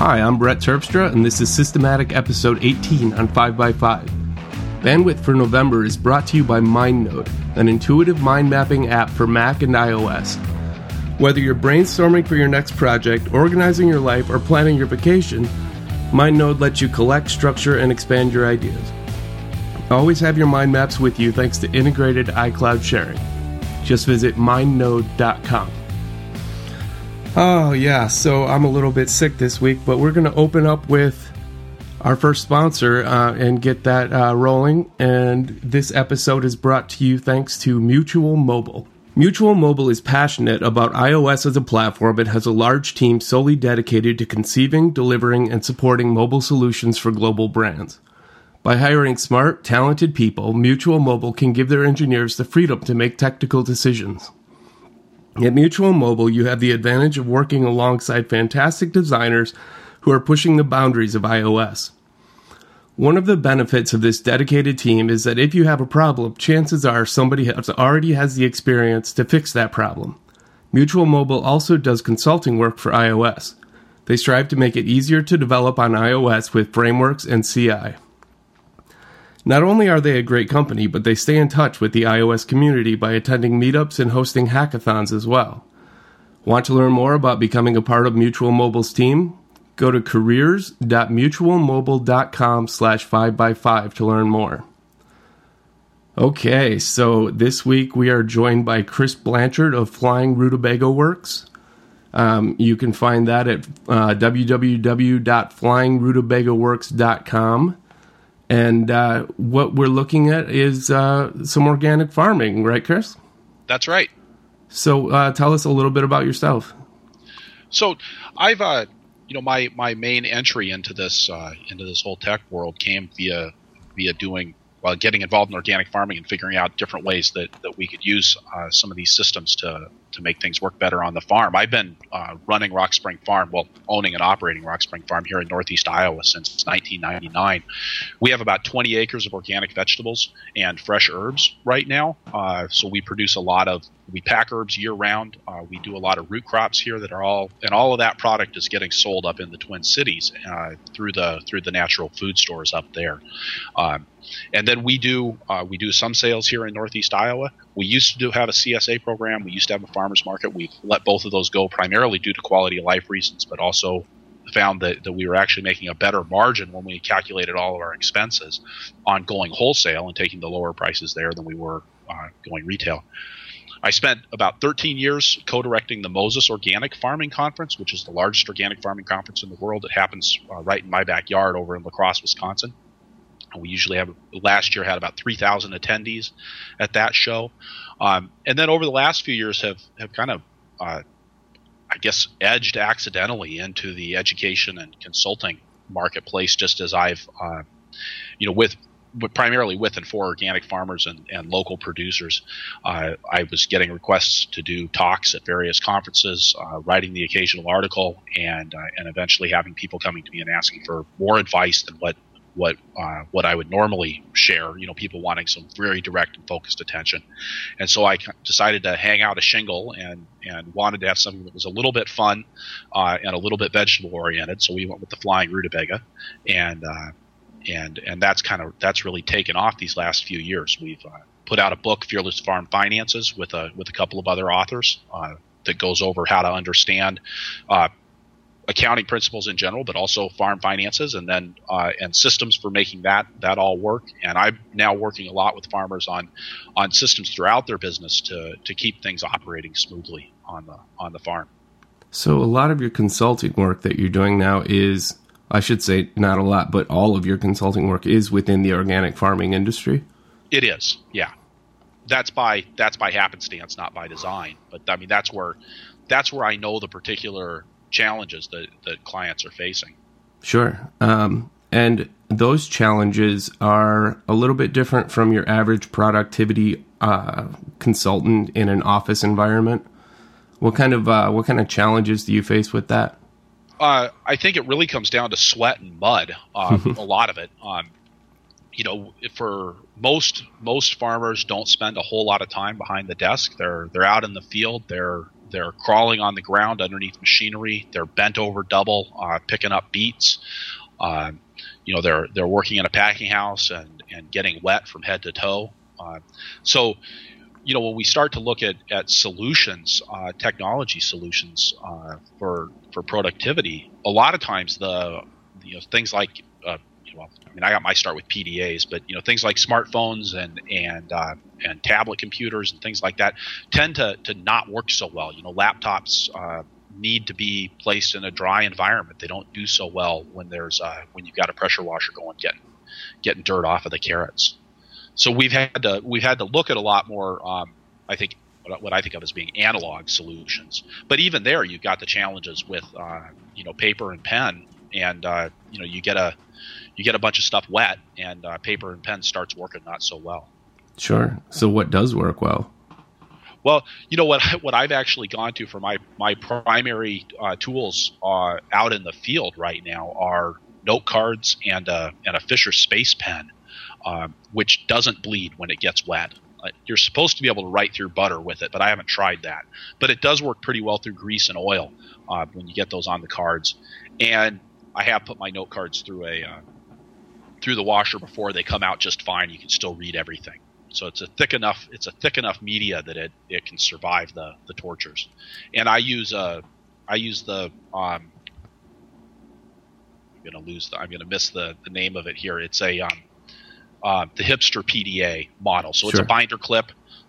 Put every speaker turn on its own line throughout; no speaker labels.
Hi, I'm Brett Terpstra, and this is Systematic Episode 18 on 5x5. Bandwidth for November is brought to you by MindNode, an intuitive mind mapping app for Mac and iOS. Whether you're brainstorming for your next project, organizing your life, or planning your vacation, MindNode lets you collect, structure, and expand your ideas. Always have your mind maps with you thanks to integrated iCloud sharing. Just visit mindnode.com. Oh, yeah, so I'm a little bit sick this week, but we're going to open up with our first sponsor uh, and get that uh, rolling. And this episode is brought to you thanks to Mutual Mobile. Mutual Mobile is passionate about iOS as a platform and has a large team solely dedicated to conceiving, delivering, and supporting mobile solutions for global brands. By hiring smart, talented people, Mutual Mobile can give their engineers the freedom to make technical decisions. At Mutual Mobile, you have the advantage of working alongside fantastic designers who are pushing the boundaries of iOS. One of the benefits of this dedicated team is that if you have a problem, chances are somebody has already has the experience to fix that problem. Mutual Mobile also does consulting work for iOS. They strive to make it easier to develop on iOS with frameworks and CI. Not only are they a great company, but they stay in touch with the iOS community by attending meetups and hosting hackathons as well. Want to learn more about becoming a part of Mutual Mobile's team? Go to careers.mutualmobile.com slash 5x5 to learn more. Okay, so this week we are joined by Chris Blanchard of Flying Rutabaga Works. Um, you can find that at uh, www.flyingrutabagaworks.com. And uh, what we're looking at is uh, some organic farming, right, Chris?
That's right.
So uh, tell us a little bit about yourself.
So I've, uh, you know, my, my main entry into this uh, into this whole tech world came via via doing well, getting involved in organic farming and figuring out different ways that, that we could use uh, some of these systems to to make things work better on the farm. I've been uh, running Rock Spring Farm, well, owning and operating Rock Spring Farm here in Northeast Iowa since 1999. We have about 20 acres of organic vegetables and fresh herbs right now. Uh, so we produce a lot of we pack herbs year round. Uh, we do a lot of root crops here that are all, and all of that product is getting sold up in the Twin Cities uh, through the through the natural food stores up there. Um, and then we do uh, we do some sales here in Northeast Iowa. We used to do have a CSA program. We used to have a farmers market. We've let both of those go primarily due to quality of life reasons, but also found that, that we were actually making a better margin when we calculated all of our expenses on going wholesale and taking the lower prices there than we were uh, going retail. I spent about 13 years co-directing the Moses Organic Farming Conference, which is the largest organic farming conference in the world. It happens uh, right in my backyard over in La Crosse, Wisconsin. We usually have last year had about 3,000 attendees at that show, um, and then over the last few years have have kind of, uh, I guess, edged accidentally into the education and consulting marketplace. Just as I've, uh, you know, with primarily with and for organic farmers and, and local producers. Uh, I was getting requests to do talks at various conferences, uh, writing the occasional article, and uh, and eventually having people coming to me and asking for more advice than what what uh, what I would normally share. You know, people wanting some very direct and focused attention, and so I decided to hang out a shingle and and wanted to have something that was a little bit fun uh, and a little bit vegetable oriented. So we went with the flying rutabaga, and uh, and and that's kind of that's really taken off these last few years. We've uh, put out a book, Fearless Farm Finances, with a with a couple of other authors uh, that goes over how to understand uh, accounting principles in general, but also farm finances, and then uh, and systems for making that that all work. And I'm now working a lot with farmers on on systems throughout their business to to keep things operating smoothly on the on the farm.
So a lot of your consulting work that you're doing now is I should say not a lot, but all of your consulting work is within the organic farming industry.
It is, yeah. That's by that's by happenstance, not by design. But I mean, that's where that's where I know the particular challenges that that clients are facing.
Sure, um, and those challenges are a little bit different from your average productivity uh, consultant in an office environment. What kind of uh, what kind of challenges do you face with that?
Uh, I think it really comes down to sweat and mud. Um, a lot of it. Um, you know, for most most farmers don't spend a whole lot of time behind the desk. They're they're out in the field. They're they're crawling on the ground underneath machinery. They're bent over double, uh, picking up beets. Uh, you know, they're they're working in a packing house and and getting wet from head to toe. Uh, so, you know, when we start to look at at solutions, uh, technology solutions uh, for for productivity, a lot of times the you know things like uh, well, I mean, I got my start with PDAs, but you know, things like smartphones and and uh, and tablet computers and things like that tend to to not work so well. You know, laptops uh, need to be placed in a dry environment. They don't do so well when there's uh, when you've got a pressure washer going, getting getting dirt off of the carrots. So we've had to we've had to look at a lot more. Um, I think what I think of as being analog solutions. But even there, you've got the challenges with uh, you know paper and pen, and uh, you know you get a you get a bunch of stuff wet, and uh, paper and pen starts working not so well.
Sure. So what does work well?
Well, you know what what I've actually gone to for my my primary uh, tools uh, out in the field right now are note cards and a and a Fisher Space Pen, um, which doesn't bleed when it gets wet. Uh, you're supposed to be able to write through butter with it, but I haven't tried that. But it does work pretty well through grease and oil uh, when you get those on the cards. And I have put my note cards through a uh, through the washer before they come out just fine. You can still read everything. So it's a thick enough it's a thick enough media that it, it can survive the, the tortures. And I use a I use the um, I'm gonna lose the I'm gonna miss the, the name of it here. It's a um, uh, the hipster PDA model. So sure. it's a binder clip,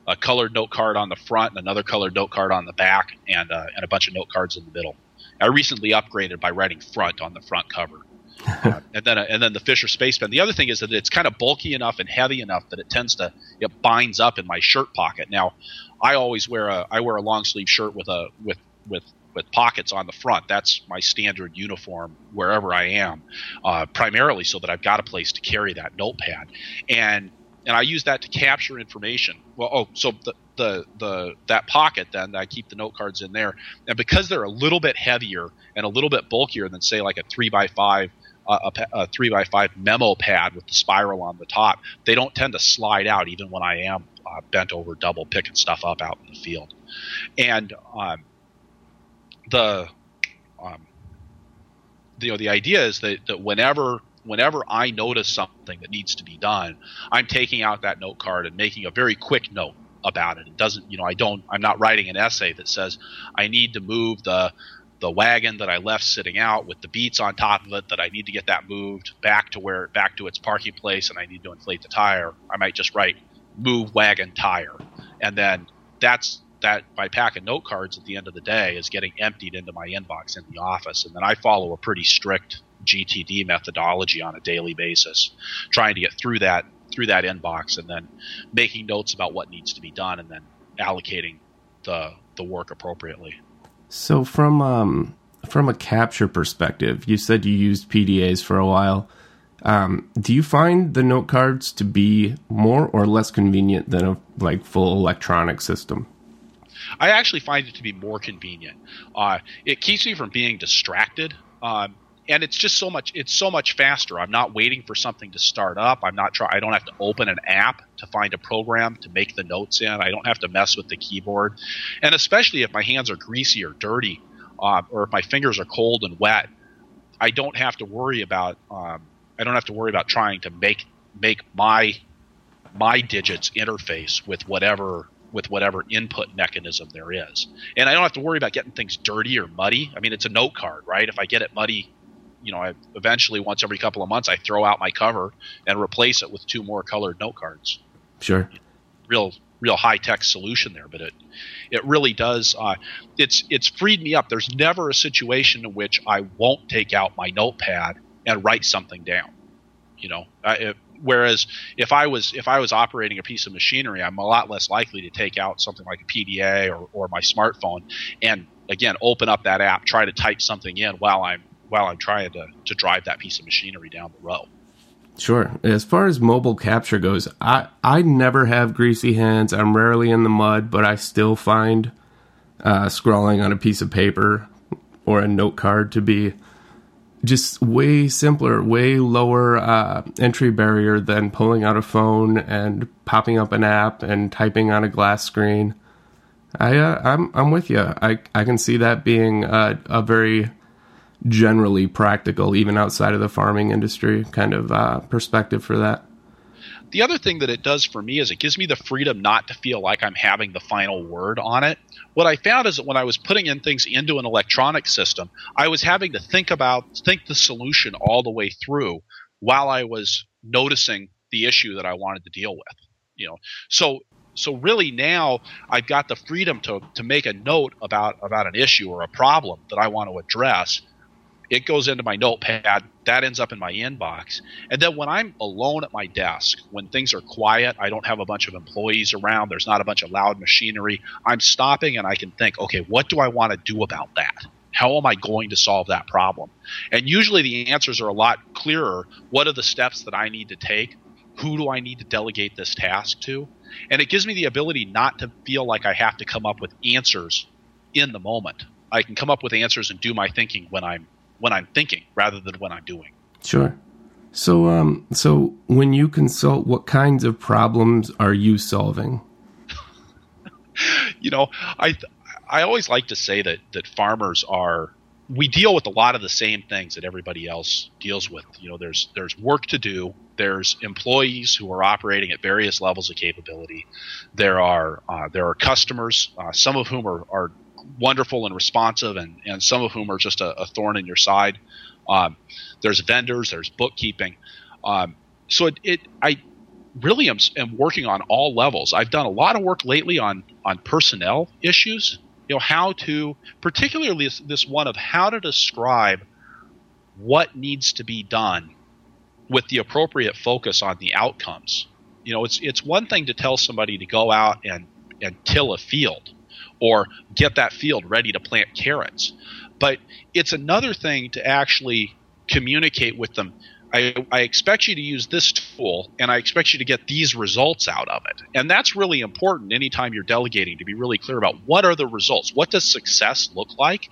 a colored note card on the front, and another colored note card on the back, and uh, and a bunch of note cards in the middle. I recently upgraded by writing front on the front cover uh, and then and then the Fisher Space Pen. The other thing is that it's kind of bulky enough and heavy enough that it tends to it binds up in my shirt pocket. Now, I always wear a I wear a long sleeve shirt with a with with with pockets on the front. That's my standard uniform wherever I am, uh, primarily so that I've got a place to carry that notepad, and and I use that to capture information. Well, oh, so the the the that pocket then I keep the note cards in there, and because they're a little bit heavier and a little bit bulkier than say like a three by five a, a, three by five memo pad with the spiral on the top, they don't tend to slide out even when I am uh, bent over double picking stuff up out in the field. And um, the, um, you know the idea is that, that whenever whenever I notice something that needs to be done, I'm taking out that note card and making a very quick note about it. It doesn't, you know, I don't, I'm not writing an essay that says I need to move the the wagon that I left sitting out with the beets on top of it that I need to get that moved back to where back to its parking place and I need to inflate the tire. I might just write move wagon tire. And then that's that by packing note cards at the end of the day is getting emptied into my inbox in the office. And then I follow a pretty strict GTD methodology on a daily basis, trying to get through that through that inbox and then making notes about what needs to be done and then allocating the the work appropriately.
So from um, from a capture perspective, you said you used PDAs for a while. Um, do you find the note cards to be more or less convenient than a like full electronic system?
I actually find it to be more convenient. Uh, it keeps me from being distracted. Um, and it's just so much it's so much faster i'm not waiting for something to start up i'm not try i don't have to open an app to find a program to make the notes in i don't have to mess with the keyboard and especially if my hands are greasy or dirty uh, or if my fingers are cold and wet i don't have to worry about um, i don't have to worry about trying to make make my my digits interface with whatever with whatever input mechanism there is. And I don't have to worry about getting things dirty or muddy. I mean, it's a note card, right? If I get it muddy you know, I eventually once every couple of months I throw out my cover and replace it with two more colored note cards.
Sure.
Real real high tech solution there, but it it really does. Uh, it's it's freed me up. There's never a situation in which I won't take out my notepad and write something down. You know, I, it, whereas if I was if I was operating a piece of machinery, I'm a lot less likely to take out something like a PDA or, or my smartphone and again open up that app, try to type something in while I'm while I'm trying to, to drive that piece of machinery down the road.
Sure. As far as mobile capture goes, I, I never have greasy hands. I'm rarely in the mud, but I still find uh, scrawling on a piece of paper or a note card to be just way simpler, way lower uh, entry barrier than pulling out a phone and popping up an app and typing on a glass screen. I uh, I'm I'm with you. I I can see that being uh, a very generally practical, even outside of the farming industry, kind of uh, perspective for that.
The other thing that it does for me is it gives me the freedom not to feel like I'm having the final word on it. What I found is that when I was putting in things into an electronic system, I was having to think about think the solution all the way through while I was noticing the issue that I wanted to deal with. You know, so so really now I've got the freedom to to make a note about about an issue or a problem that I want to address it goes into my notepad. That ends up in my inbox. And then when I'm alone at my desk, when things are quiet, I don't have a bunch of employees around, there's not a bunch of loud machinery, I'm stopping and I can think, okay, what do I want to do about that? How am I going to solve that problem? And usually the answers are a lot clearer. What are the steps that I need to take? Who do I need to delegate this task to? And it gives me the ability not to feel like I have to come up with answers in the moment. I can come up with answers and do my thinking when I'm when I'm thinking rather than when I'm doing.
Sure. So, um, so when you consult, what kinds of problems are you solving?
you know, I I always like to say that that farmers are we deal with a lot of the same things that everybody else deals with. You know, there's there's work to do. There's employees who are operating at various levels of capability. There are uh, there are customers, uh, some of whom are, are wonderful and responsive, and, and some of whom are just a, a thorn in your side. Um, there's vendors, there's bookkeeping. Um, so it, it, I really am, am working on all levels. I've done a lot of work lately on on personnel issues. You know how to, particularly this, this one of how to describe what needs to be done with the appropriate focus on the outcomes. You know, it's it's one thing to tell somebody to go out and and till a field or get that field ready to plant carrots. But it's another thing to actually communicate with them. I, I, expect you to use this tool and I expect you to get these results out of it. And that's really important anytime you're delegating to be really clear about what are the results? What does success look like?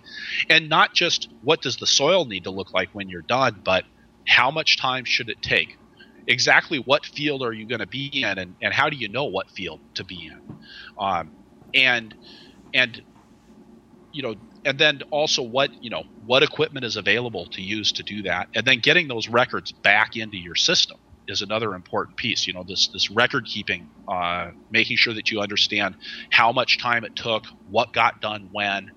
And not just what does the soil need to look like when you're done, but how much time should it take? Exactly what field are you going to be in and, and how do you know what field to be in? Um, and and you know and then also what you know what equipment is available to use to do that. And then getting those records back into your system is another important piece you know this this record keeping uh, making sure that you understand how much time it took what got done when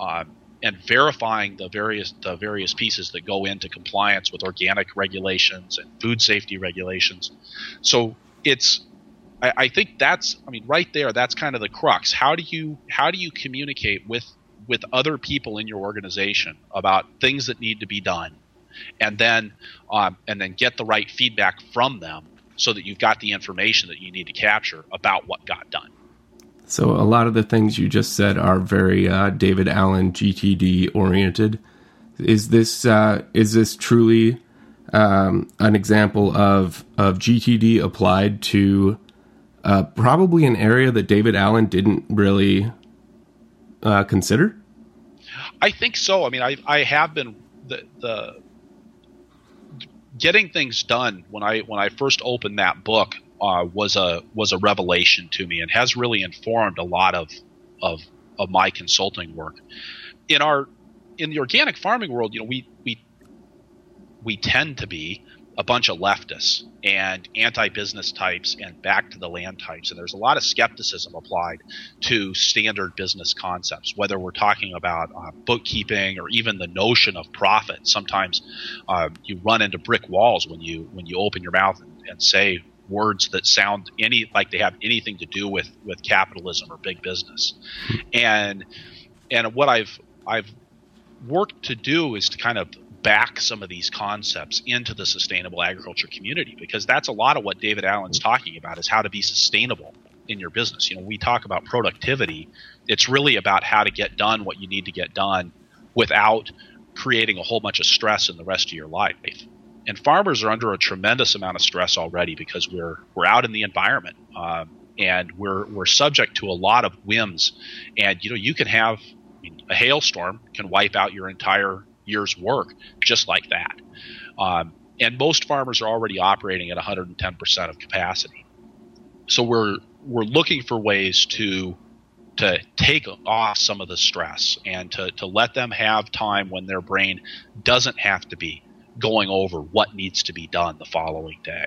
uh, and verifying the various the various pieces that go into compliance with organic regulations and food safety regulations. So it's I, I think that's I mean right there that's kind of the crux. How do you how do you communicate with with other people in your organization about things that need to be done, and then um, and then get the right feedback from them so that you've got the information that you need to capture about what got done.
So a lot of the things you just said are very uh, David Allen GTD oriented. Is this uh, is this truly um, an example of of GTD applied to uh, probably an area that David Allen didn't really uh, consider.
I think so. I mean, I I have been the the getting things done when I when I first opened that book uh, was a was a revelation to me and has really informed a lot of of of my consulting work. In our in the organic farming world, you know, we we we tend to be a bunch of leftists and anti-business types and back to the land types. And there's a lot of skepticism applied to standard business concepts whether we're talking about uh, bookkeeping or even the notion of profit. Sometimes uh, you run into brick walls when you when you open your mouth and, and say words that sound any like they have anything to do with with capitalism or big business. And and what i've i've worked to do is to kind of back some of these concepts into the sustainable agriculture community because that's a lot of what David Allen's talking about is how to be sustainable in your business. You know, we talk about productivity, it's really about how to get done what you need to get done without creating a whole bunch of stress in the rest of your life. And farmers are under a tremendous amount of stress already because we're we're out in the environment um, and we're we're subject to a lot of whims. And you know, you can have I mean, a hailstorm can wipe out your entire year's work just like that. Um, and most farmers are already operating at 110% of capacity. So we're we're looking for ways to to take off some of the stress and to, to let them have time when their brain doesn't have to be going over what needs to be done the following day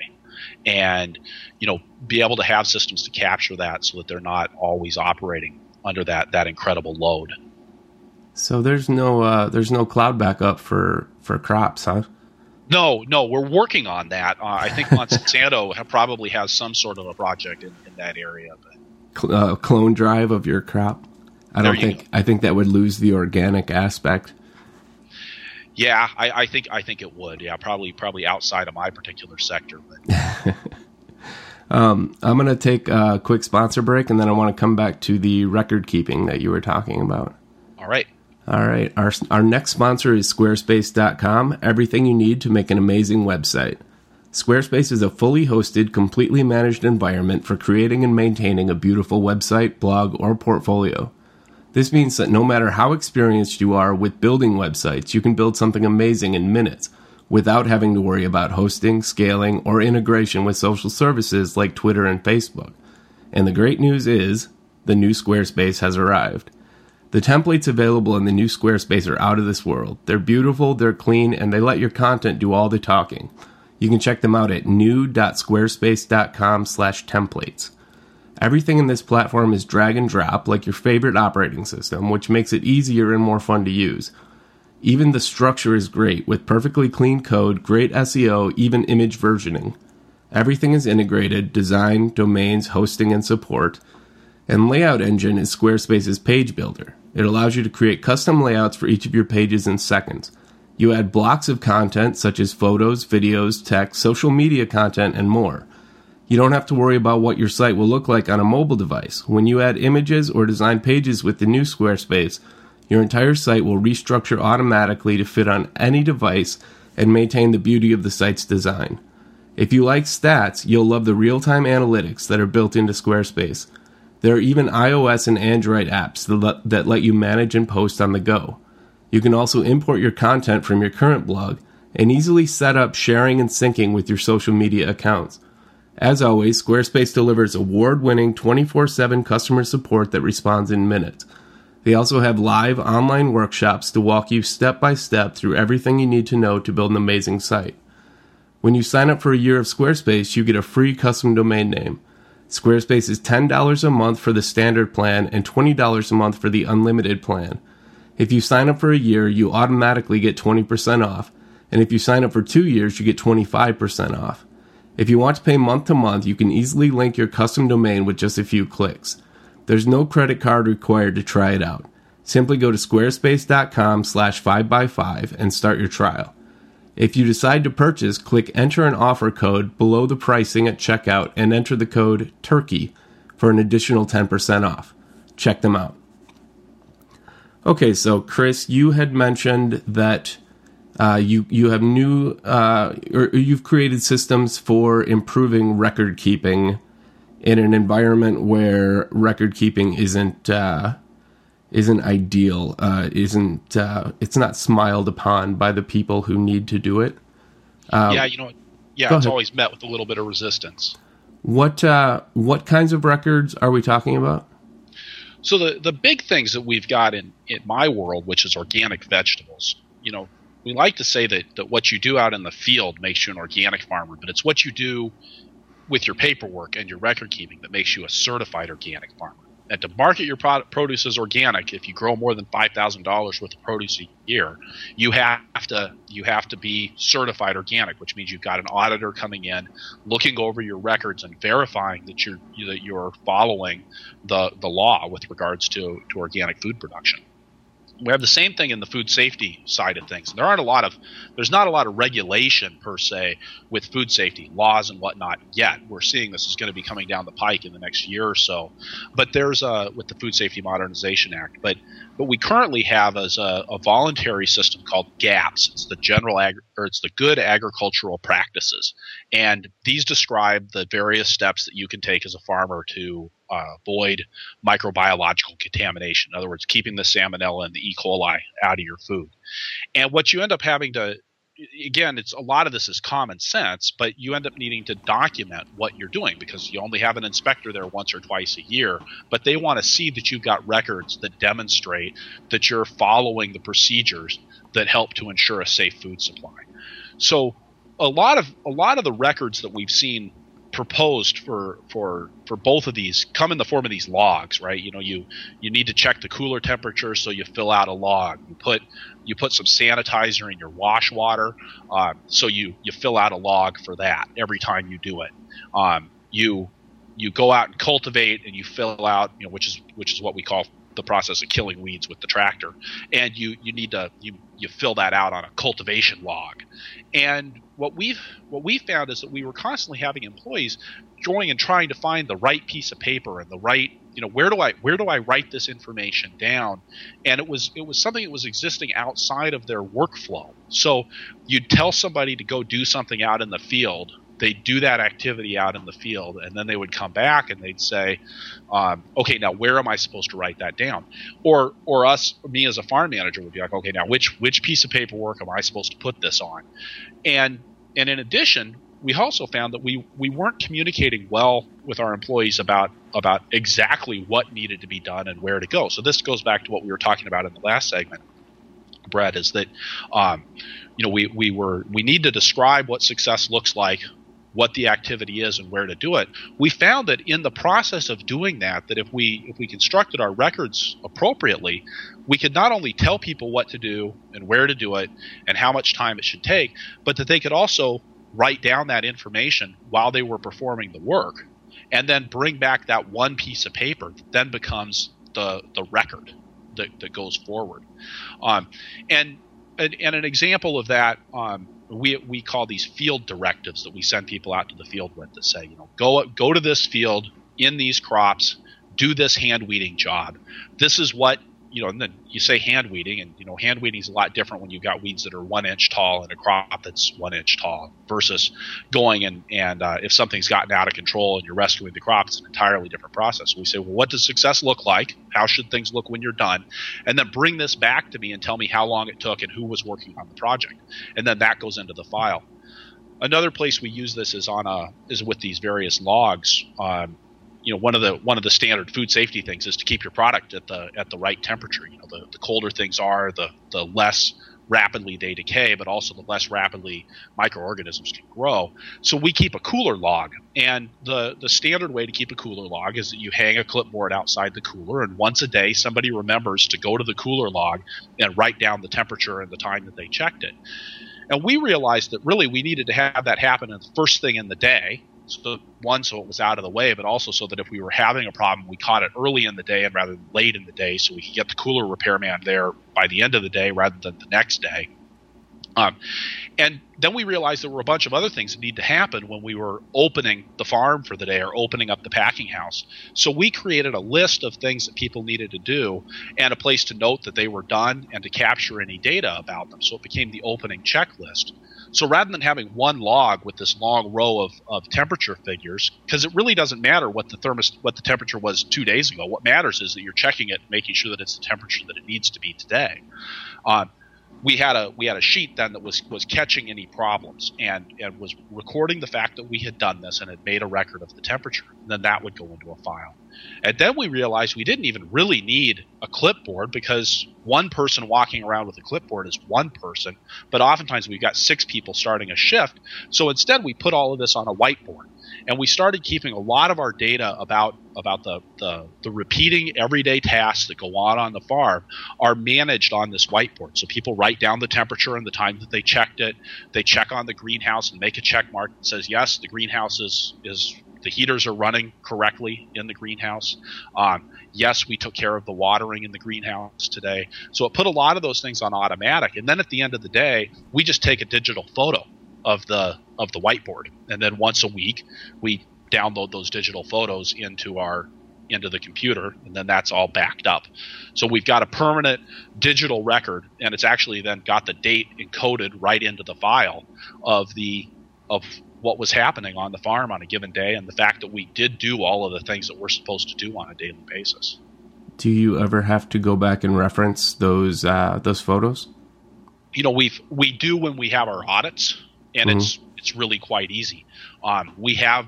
and you know be able to have systems to capture that so that they're not always operating under that that incredible load
so there's no uh, there's no cloud backup for for crops huh
no no we're working on that uh, i think monsanto probably has some sort of a project in, in that area but
uh, clone drive of your crop. I don't think go. I think that would lose the organic aspect.
Yeah, I, I, think I think it would. Yeah, probably probably outside of my particular sector. But.
um, I'm going to take a quick sponsor break, and then I want to come back to the record keeping that you were talking about.
All right.
All right. Our our next sponsor is Squarespace.com. Everything you need to make an amazing website. Squarespace is a fully hosted, completely managed environment for creating and maintaining a beautiful website, blog, or portfolio. This means that no matter how experienced you are with building websites, you can build something amazing in minutes without having to worry about hosting, scaling, or integration with social services like Twitter and Facebook. And the great news is, the new Squarespace has arrived. The templates available in the new Squarespace are out of this world. They're beautiful, they're clean, and they let your content do all the talking. You can check them out at new.squarespace.com/templates. Everything in this platform is drag and drop like your favorite operating system, which makes it easier and more fun to use. Even the structure is great with perfectly clean code, great SEO, even image versioning. Everything is integrated design, domains, hosting, and support. And Layout Engine is Squarespace's page builder. It allows you to create custom layouts for each of your pages in seconds. You add blocks of content such as photos, videos, text, social media content, and more. You don't have to worry about what your site will look like on a mobile device. When you add images or design pages with the new Squarespace, your entire site will restructure automatically to fit on any device and maintain the beauty of the site's design. If you like stats, you'll love the real time analytics that are built into Squarespace. There are even iOS and Android apps that let you manage and post on the go. You can also import your content from your current blog and easily set up sharing and syncing with your social media accounts. As always, Squarespace delivers award winning 24 7 customer support that responds in minutes. They also have live online workshops to walk you step by step through everything you need to know to build an amazing site. When you sign up for a year of Squarespace, you get a free custom domain name. Squarespace is $10 a month for the standard plan and $20 a month for the unlimited plan. If you sign up for a year, you automatically get 20% off. And if you sign up for two years, you get 25% off. If you want to pay month to month, you can easily link your custom domain with just a few clicks. There's no credit card required to try it out. Simply go to squarespace.com slash 5x5 and start your trial. If you decide to purchase, click enter an offer code below the pricing at checkout and enter the code TURKEY for an additional 10% off. Check them out. Okay, so Chris, you had mentioned that uh, you you have new uh, or you've created systems for improving record keeping in an environment where record keeping isn't uh, isn't ideal, uh, isn't uh, it's not smiled upon by the people who need to do it.
Um, yeah, you know, yeah, it's ahead. always met with a little bit of resistance.
What uh, what kinds of records are we talking about?
So the the big things that we've got in in my world, which is organic vegetables, you know, we like to say that that what you do out in the field makes you an organic farmer, but it's what you do with your paperwork and your record keeping that makes you a certified organic farmer and to market your produce as organic, if you grow more than five thousand dollars worth of produce a year, you have to you have to be certified organic, which means you've got an auditor coming in, looking over your records and verifying that you're that you're following the the law with regards to to organic food production we have the same thing in the food safety side of things. There aren't a lot of there's not a lot of regulation per se with food safety laws and whatnot yet. We're seeing this is going to be coming down the pike in the next year or so. But there's a with the Food Safety Modernization Act. But what we currently have is a, a avoidance system called GAPS. It's the general ag- or it's the good agricultural practices, and these describe the various steps that you can take as a farmer to uh, avoid microbiological contamination. In other words, keeping the salmonella and the E. coli out of your food. And what you end up having to again, it's a lot of this is common sense, but you end up needing to document what you're doing because you only have an inspector there once or twice a year. But they want to see that you've got records that demonstrate that you're following the procedures that help to ensure a safe food supply. So a lot of a lot of the records that we've seen proposed for for for both of these come in the form of these logs, right? You know, you you need to check the cooler temperature, so you fill out a log. You put you put some sanitizer in your wash water, um, so you you fill out a log for that every time you do it. Um, you you go out and cultivate, and you fill out, you know, which is which is what we call the process of killing weeds with the tractor, and you you need to you you fill that out on a cultivation log, and what we've what we found is that we were constantly having employees going and trying to find the right piece of paper and the right you know where do I where do I write this information down? And it was it was something that was existing outside of their workflow. So you'd tell somebody to go do something out in the field they do that activity out in the field, and then they would come back and they'd say, um, "Okay, now where am I supposed to write that down?" Or, or us, me as a farm manager would be like, "Okay, now which which piece of paperwork am I supposed to put this on?" And and in addition, we also found that we we weren't communicating well with our employees about about exactly what needed to be done and where to go. So this goes back to what we were talking about in the last segment. Brett is that um, you know we we were we need to describe what success looks like what the activity is and where to do it. We found that in the process of doing that, that if we if we constructed our records appropriately, we could not only tell people what to do and where to do it and how much time it should take, but that they could also write down that information while they were performing the work and then bring back that one piece of paper that then becomes the the record that, that goes forward. Um, and, and, and an example of that um, we we call these field directives that we send people out to the field with to say, you know, go go to this field in these crops, do this hand weeding job. This is what you know, and then you say hand weeding, and you know, hand weeding is a lot different when you've got weeds that are one inch tall and a crop that's one inch tall versus going and and uh, if something's gotten out of control and you're rescuing the crop, it's an entirely different process. We say, well, what does success look like? How should things look when you're done? And then bring this back to me and tell me how long it took and who was working on the project, and then that goes into the file. Another place we use this is on a is with these various logs. Um, you know one of the one of the standard food safety things is to keep your product at the at the right temperature. You know, the, the colder things are, the the less rapidly they decay, but also the less rapidly microorganisms can grow. So we keep a cooler log, and the the standard way to keep a cooler log is that you hang a clipboard outside the cooler, and once a day somebody remembers to go to the cooler log and write down the temperature and the time that they checked it. And we realized that really we needed to have that happen the first thing in the day so one, so it was out of the way, but also so that if we were having a problem, we caught it early in the day and rather than late in the day, so we could get the cooler repairman there by the end of the day rather than the next day. Um, and then we realized there were a bunch of other things that need to happen when we were opening the farm for the day or opening up the packing house. So we created a list of things that people needed to do and a place to note that they were done and to capture any data about them. So it became the opening checklist. So rather than having one log with this long row of, of temperature figures, because it really doesn't matter what the thermos what the temperature was two days ago. What matters is that you're checking it, making sure that it's the temperature that it needs to be today. Uh, we had a we had a sheet then that was was catching any problems and and was recording the fact that we had done this and had made a record of the temperature. And then that would go into a file. And then we realized we didn't even really need a clipboard because one person walking around with a clipboard is one person, but oftentimes we've got six people starting a shift. So instead we put all of this on a whiteboard and we started keeping a lot of our data about about the, the, the repeating everyday tasks that go on on the farm are managed on this whiteboard. So people write down the temperature and the time that they checked it. They check on the greenhouse and make a check mark that says yes, the greenhouse is is the heaters are running correctly in the greenhouse. Um, yes, we took care of the watering in the greenhouse today. So it put a lot of those things on automatic. And then at the end of the day, we just take a digital photo of the of the whiteboard, and then once a week we download those digital photos into our into the computer and then that's all backed up. So we've got a permanent digital record and it's actually then got the date encoded right into the file of the of what was happening on the farm on a given day and the fact that we did do all of the things that we're supposed to do on a daily basis.
Do you ever have to go back and reference those uh, those photos?
You know we've we do when we have our audits, and mm-hmm. it's it's really quite easy. Um, we have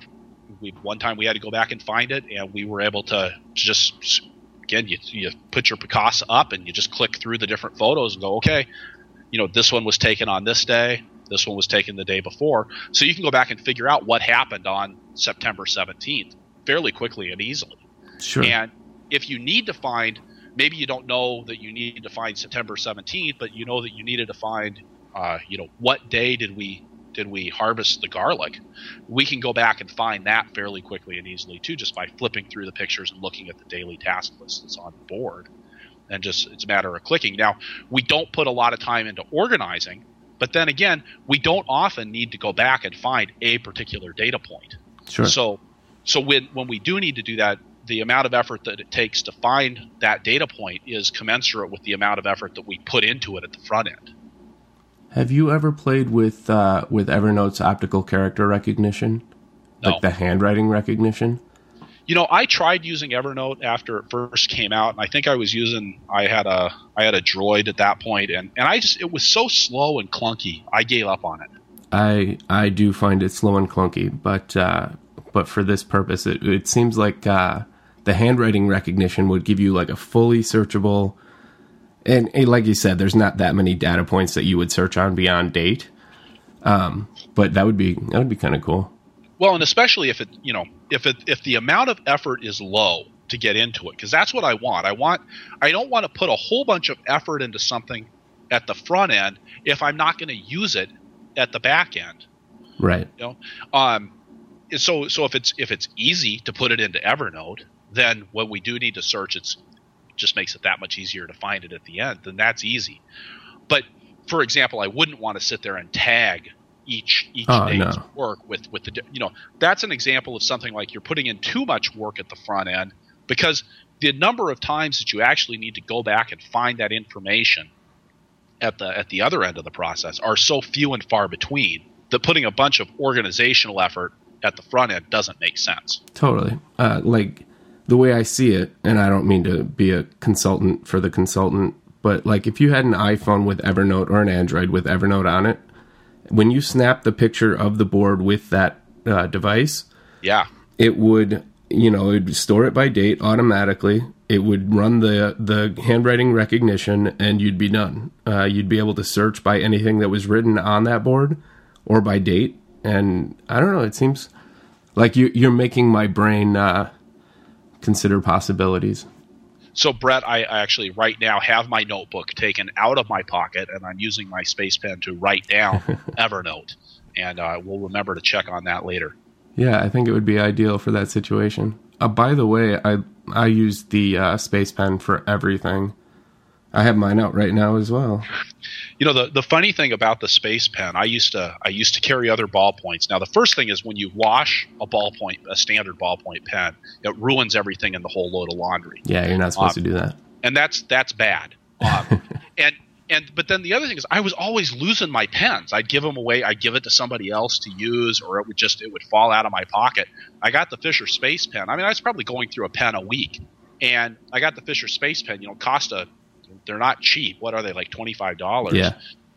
we one time we had to go back and find it, and we were able to just again you you put your Picasa up and you just click through the different photos and go okay, you know this one was taken on this day, this one was taken the day before, so you can go back and figure out what happened on September seventeenth fairly quickly and easily.
Sure.
And if you need to find maybe you don't know that you need to find September 17th, but you know that you needed to find, uh, you know, what day did we did we harvest the garlic? We can go back and find that fairly quickly and easily too, just by flipping through the pictures and looking at the daily task list that's on the board, and just it's a matter of clicking. Now we don't put a lot of time into organizing, but then again, we don't often need to go back and find a particular data point.
Sure.
So, so when when we do need to do that, the amount of effort that it takes to find that data point is commensurate with the amount of effort that we put into it at the front end.
Have you ever played with uh, with Evernote's optical character recognition,
no.
like the handwriting recognition?
You know, I tried using Evernote after it first came out, and I think I was using I had a I had a Droid at that point, and and I just it was so slow and clunky. I gave up on it.
I I do find it slow and clunky, but uh, but for this purpose, it, it seems like uh, the handwriting recognition would give you like a fully searchable and, and, like you said there's not that many data points that you would search on beyond date. Um, but that would be that would be kind of cool.
Well and especially if it you know if it if the amount of effort is low to get into it because that's what i want. I want i don't want to put a whole bunch of effort into something at the front end if i'm not going to use it at the back end.
Right.
You know um so so if it's if it's easy to put it into evernote then when we do need to search, it's just makes it that much easier to find it at the end. Then that's easy. But for example, I wouldn't want to sit there and tag each each oh, day's no. work with with the you know that's an example of something like you're putting in too much work at the front end because the number of times that you actually need to go back and find that information at the at the other end of the process are so few and far between that putting a bunch of organizational effort at the front end doesn't make sense.
Totally. Uh, like the way I see it, and I don't mean to be a consultant for the consultant, but like if you had an iPhone with Evernote or an Android with Evernote on it, when you snap the picture of the board with that uh, device,
yeah,
it would you know it would store it by date automatically. It would run the the handwriting recognition, and you'd be done. Uh, you'd be able to search by anything that was written on that board or by date. And I don't know. It seems like you, you're making my brain. Uh, consider possibilities.
So, Brett, I, actually right now have my notebook taken out of my pocket, and I'm using my space pen to write down Evernote, and uh, we'll remember to check on that later.
Yeah, I think it would be ideal for that situation. Uh, by the way, I I use the uh, space pen for everything. I have mine out right now as well.
You know the the funny thing about the space pen, I used to I used to carry other ballpoints. Now the first thing is when you wash a ballpoint, a standard ballpoint pen, it ruins everything in the whole load of laundry.
Yeah, you're not supposed um, to do that,
and that's that's bad. Um, and and but then the other thing is I was always losing my pens. I'd give them away. I'd give it to somebody else to use, or it would just it would fall out of my pocket. I got the Fisher Space Pen. I mean, I was probably going through a pen a week, and I got the Fisher Space Pen. You know, cost a they're not cheap. What are they like twenty five dollars?
Yeah.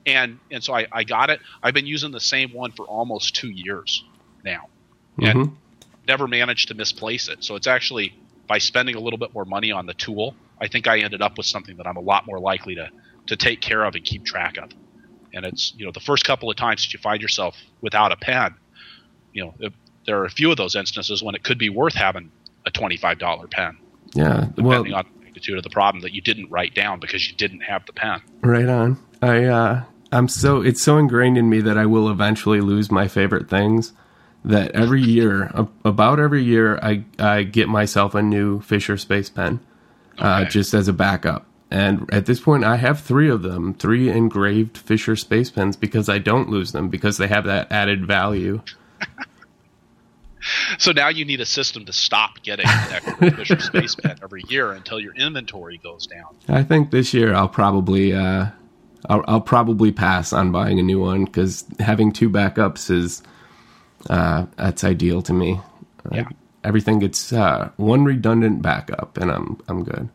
And and so I, I got it. I've been using the same one for almost two years now, and mm-hmm. never managed to misplace it. So it's actually by spending a little bit more money on the tool, I think I ended up with something that I'm a lot more likely to to take care of and keep track of. And it's you know the first couple of times that you find yourself without a pen, you know there are a few of those instances when it could be worth having a twenty five dollar pen.
Yeah, well, on
magnitude of the problem that you didn't write down because you didn't have the pen.
Right on. I uh, I'm so it's so ingrained in me that I will eventually lose my favorite things. That every year, about every year, I I get myself a new Fisher Space Pen, uh, okay. uh, just as a backup. And at this point, I have three of them, three engraved Fisher Space Pens, because I don't lose them because they have that added value.
so now you need a system to stop getting an Fisher Space Pen every year until your inventory goes down.
I think this year I'll probably uh, I'll, I'll, probably pass on buying a new one because having two backups is uh, that's ideal to me.
Yeah.
everything gets uh, one redundant backup, and I'm I'm good.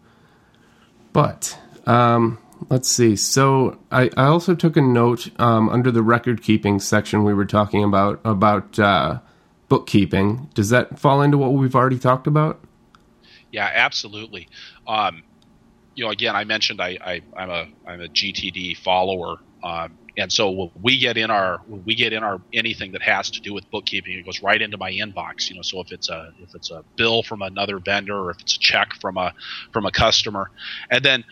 But um, let's see. So I, I also took a note um, under the record keeping section we were talking about about uh, bookkeeping. Does that fall into what we've already talked about?
Yeah, absolutely. Um, you know, again, I mentioned I, am a I'm a GTD follower, um, and so when we get in our when we get in our anything that has to do with bookkeeping, it goes right into my inbox. You know, so if it's a if it's a bill from another vendor or if it's a check from a from a customer, and then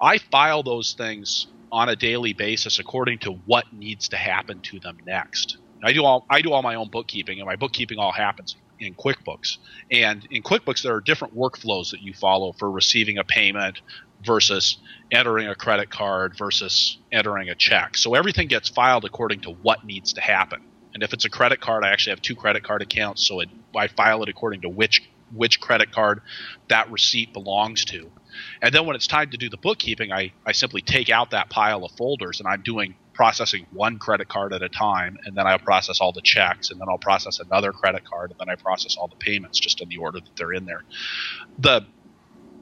I file those things on a daily basis according to what needs to happen to them next. I do all I do all my own bookkeeping, and my bookkeeping all happens in QuickBooks. And in QuickBooks, there are different workflows that you follow for receiving a payment versus entering a credit card versus entering a check. So everything gets filed according to what needs to happen. And if it's a credit card, I actually have two credit card accounts, so it, I file it according to which which credit card that receipt belongs to. And then when it's time to do the bookkeeping, I, I simply take out that pile of folders and I'm doing processing one credit card at a time, and then I'll process all the checks, and then I'll process another credit card, and then I process all the payments just in the order that they're in there. The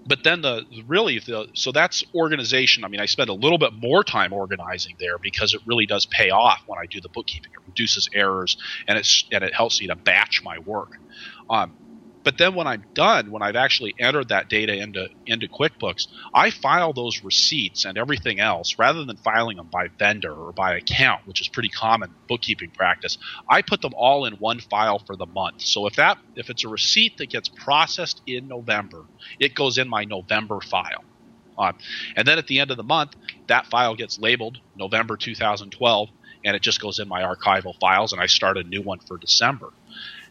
but then the really the so that's organization. I mean, I spend a little bit more time organizing there because it really does pay off when I do the bookkeeping. It reduces errors and it's and it helps me to batch my work. Um, but then when I'm done, when I've actually entered that data into into QuickBooks, I file those receipts and everything else rather than filing them by vendor or by account, which is pretty common bookkeeping practice. I put them all in one file for the month. So if that if it's a receipt that gets processed in November, it goes in my November file. Uh, and then at the end of the month, that file gets labeled November 2012, and it just goes in my archival files, and I start a new one for December.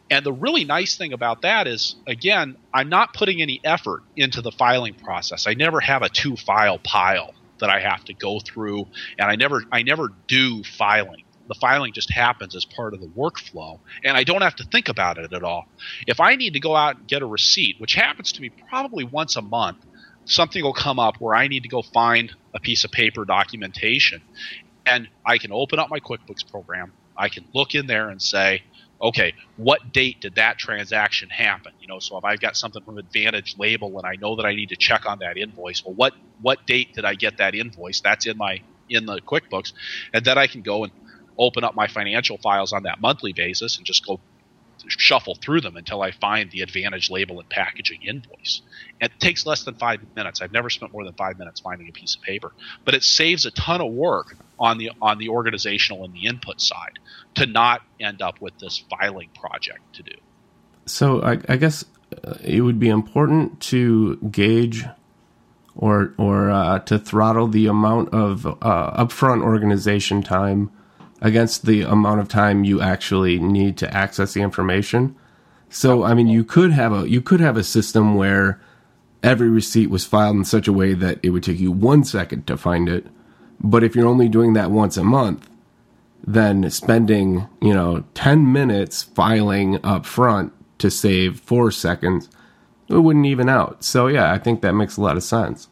And the really nice thing about that is, again, I'm not putting any effort into the filing process. I never have a two file pile that I have to go through, and I never I never do filing. The filing just happens as part of the workflow, and I don't have to think about it at all. If I need to go out and get a receipt, which happens to me probably once a month, something will come up where I need to go find a piece of paper documentation, and I can open up my QuickBooks program. I can look in there and say, okay, what date did that transaction happen? You know, so if I've got something from Advantage Label and I know that I need to check on that invoice, well, what what date did I get that invoice? That's in my in the QuickBooks, and then I can go and open up my financial files on that monthly basis and just go shuffle through them until I find the Advantage Label and Packaging invoice. It takes less than five minutes. I've never spent more than five minutes finding a piece of paper, but it saves a ton of work on the on the organizational and the input side to not end up with this filing project to do.
So I, I guess uh, it would be important to gauge or or uh, to throttle the amount of uh, upfront organization time against the amount of time you actually need to access the information. So I mean, you could have a you could have a system where every receipt was filed in such a way that it would take you one second to find it. But if you're only doing that once a month, then spending you know ten minutes filing up front to save four seconds, it wouldn't even out. So yeah, I think that makes a lot of sense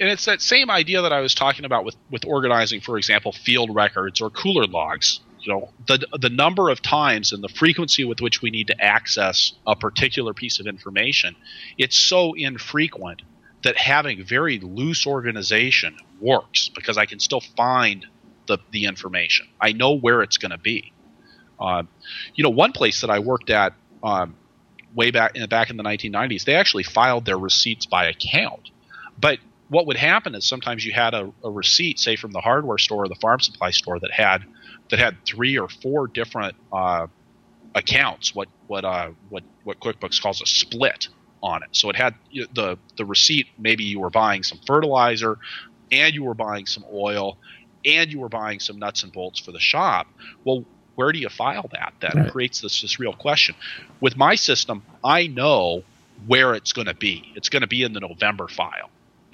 and it's that same idea that I was talking about with with organizing, for example, field records or cooler logs. You know, the the number of times and the frequency with which we need to access a particular piece of information, it's so infrequent that having very loose organization works because I can still find the the information. I know where it's going to be. Uh, you know, one place that I worked at um, way back in, back in the 1990s, they actually filed their receipts by account, but what would happen is sometimes you had a, a, receipt, say from the hardware store or the farm supply store, that had that had three or four different uh, accounts. What what uh, what what QuickBooks calls a split on it. So it had the the receipt. Maybe you were buying some fertilizer, and you were buying some oil, and you were buying some nuts and bolts for the shop. Well, where do you file that? That right. creates this this real question. With my system, I know where it's going to be. It's going to be in the November file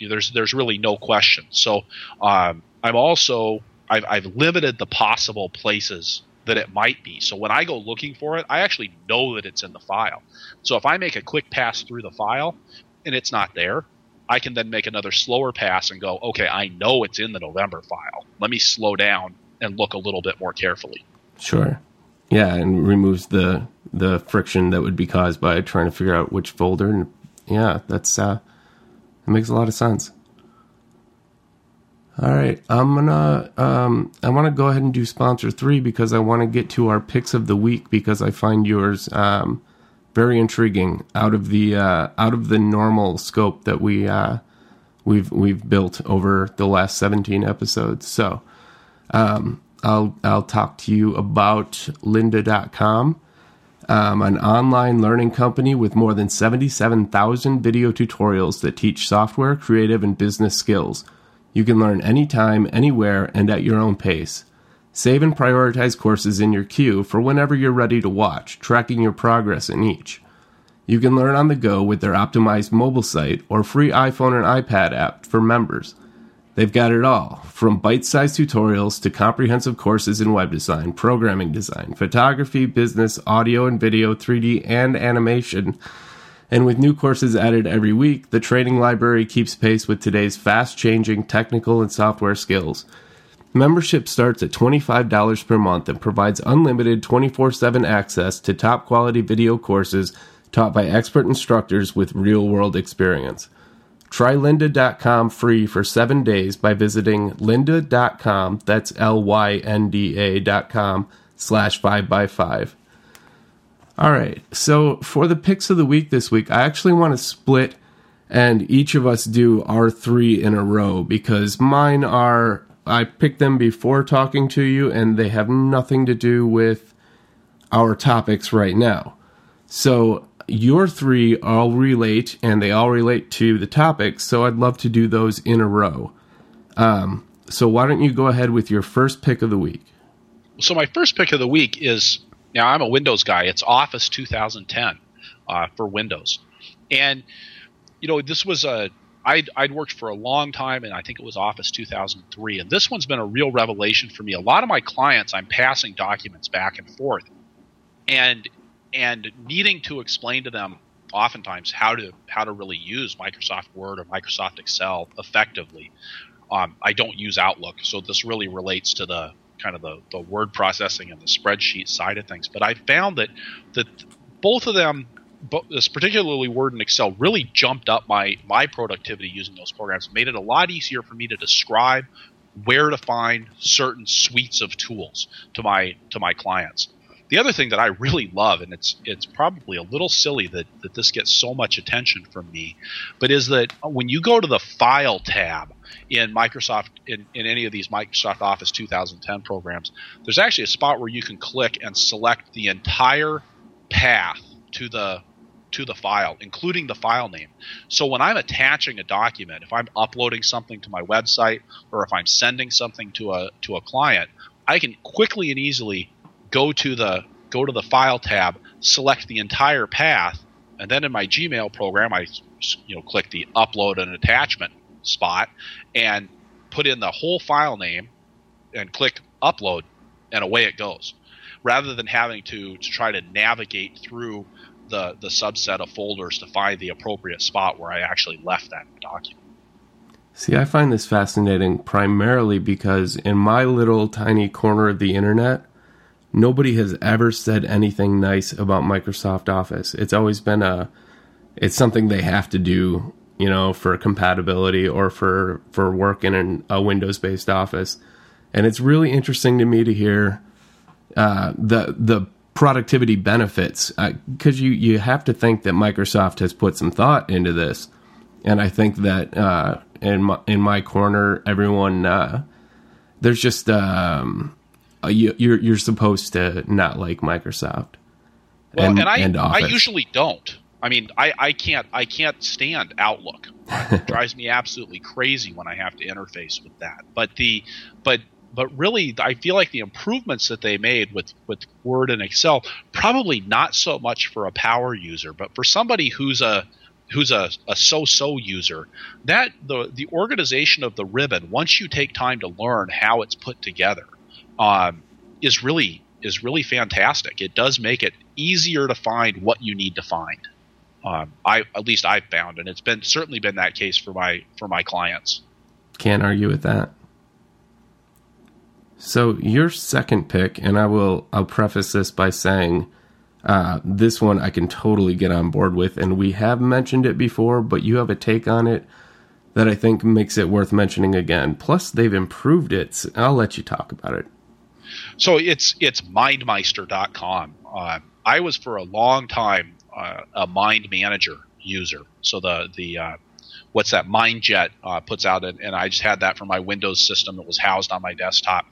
there's there's really no question. So um, I'm also I've, I've limited the possible places that it might be. So when I go looking for it, I actually know that it's in the file. So if I make a quick pass through the file and it's not there, I can then make another slower pass and go, okay, I know it's in the November file. Let me slow down and look a little bit more carefully.
Sure. Yeah, and removes the the friction that would be caused by trying to figure out which folder. And yeah, that's uh, it makes a lot of sense. All right, I'm gonna um, I want to go ahead and do sponsor three because I want to get to our picks of the week because I find yours um, very intriguing out of the uh, out of the normal scope that we uh, we've we've built over the last 17 episodes. So um, I'll I'll talk to you about lynda.com, um, an online learning company with more than 77,000 video tutorials that teach software, creative, and business skills. You can learn anytime, anywhere, and at your own pace. Save and prioritize courses in your queue for whenever you're ready to watch, tracking your progress in each. You can learn on the go with their optimized mobile site or free iPhone and iPad app for members. They've got it all, from bite sized tutorials to comprehensive courses in web design, programming design, photography, business, audio and video, 3D, and animation and with new courses added every week, the training library keeps pace with today's fast changing technical and software skills. Membership starts at $25 per month and provides unlimited 24 7 access to top quality video courses taught by expert instructors with real world experience. Try lynda.com free for seven days by visiting lynda.com, that's L Y N D A.com, slash 5x5. All right. So for the picks of the week this week, I actually want to split and each of us do our three in a row because mine are, I picked them before talking to you and they have nothing to do with our topics right now. So your three all relate and they all relate to the topics. So I'd love to do those in a row. Um, so why don't you go ahead with your first pick of the week?
So my first pick of the week is now I'm a Windows guy. It's Office 2010 uh, for Windows, and you know this was a I'd, I'd worked for a long time, and I think it was Office 2003. And this one's been a real revelation for me. A lot of my clients, I'm passing documents back and forth, and and needing to explain to them oftentimes how to how to really use Microsoft Word or Microsoft Excel effectively. Um, I don't use Outlook, so this really relates to the kind of the, the word processing and the spreadsheet side of things. But I found that that both of them, this particularly Word and Excel, really jumped up my my productivity using those programs. Made it a lot easier for me to describe where to find certain suites of tools to my to my clients. The other thing that I really love, and it's it's probably a little silly that, that this gets so much attention from me, but is that when you go to the File tab in Microsoft in, in any of these Microsoft Office 2010 programs, there's actually a spot where you can click and select the entire path to the to the file, including the file name. So when I'm attaching a document, if I'm uploading something to my website or if I'm sending something to a to a client, I can quickly and easily go to the go to the file tab, select the entire path, and then in my Gmail program, I you know click the upload an attachment spot and put in the whole file name and click upload, and away it goes. Rather than having to, to try to navigate through the, the subset of folders to find the appropriate spot where I actually left that document.
See, I find this fascinating primarily because in my little tiny corner of the internet, nobody has ever said anything nice about Microsoft Office. It's always been a it's something they have to do, you know, for compatibility or for for work in an, a Windows-based office. And it's really interesting to me to hear uh, the the productivity benefits because uh, you you have to think that Microsoft has put some thought into this, and I think that uh, in my, in my corner, everyone uh, there's just um, Uh, you, are you're, you're supposed to not like Microsoft.
Well, and, and I and I usually don't. I mean, I, I can't I can't stand Outlook. It drives me absolutely crazy when I have to interface with that. But the but but really, I feel like the improvements that they made with with Word and Excel probably not so much for a power user, but for somebody who's a who's a, a so-so user that the the organization of the ribbon once you take time to learn how it's put together um, is really is really fantastic. It does make it easier to find what you need to find. Um, I at least I've found, and it's been certainly been that case for my for my clients.
Can't argue with that. So your second pick, and I will I'll preface this by saying uh, this one I can totally get on board with, and we have mentioned it before, but you have a take on it that I think makes it worth mentioning again. Plus, they've improved it. So I'll let you talk about it.
So it's it's mindmeister.com. Uh, I was for a long time uh, a Mind Manager user. So the the uh, what's that MindJet uh, puts out, and, and I just had that for my Windows system that was housed on my desktop.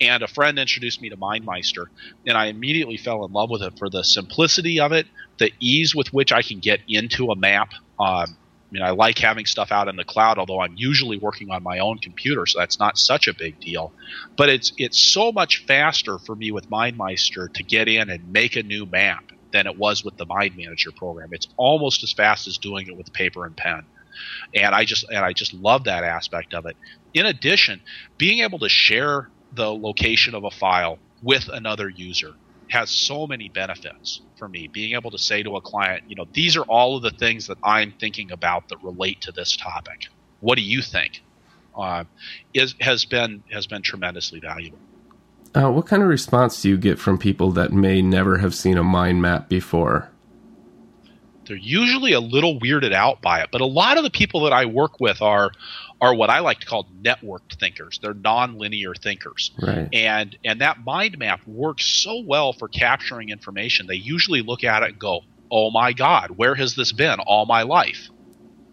And a friend introduced me to MindMeister, and I immediately fell in love with it for the simplicity of it, the ease with which I can get into a map. Um, mean, I like having stuff out in the cloud, although I'm usually working on my own computer, so that's not such a big deal. But it's it's so much faster for me with MindMeister to get in and make a new map than it was with the Mind Manager program. It's almost as fast as doing it with paper and pen. And I just and I just love that aspect of it. In addition, being able to share the location of a file with another user has so many benefits for me. Being able to say to a client, you know, these are all of the things that I'm thinking about that relate to this topic. What do you think? Uh, is has been has been tremendously valuable.
Uh, what kind of response do you get from people that may never have seen a mind map before?
They're usually a little weirded out by it, but a lot of the people that I work with are are what I like to call networked thinkers. They're nonlinear thinkers.
Right.
And and that mind map works so well for capturing information. They usually look at it and go, "Oh my god, where has this been all my life?"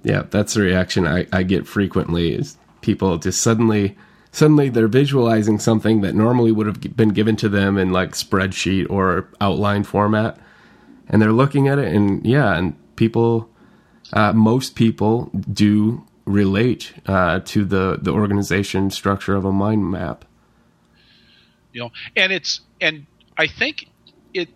Yeah, that's the reaction I, I get frequently is people just suddenly suddenly they're visualizing something that normally would have been given to them in like spreadsheet or outline format and they're looking at it and yeah and people uh, most people do relate uh, to the the organization structure of a mind map
you know and it's and i think it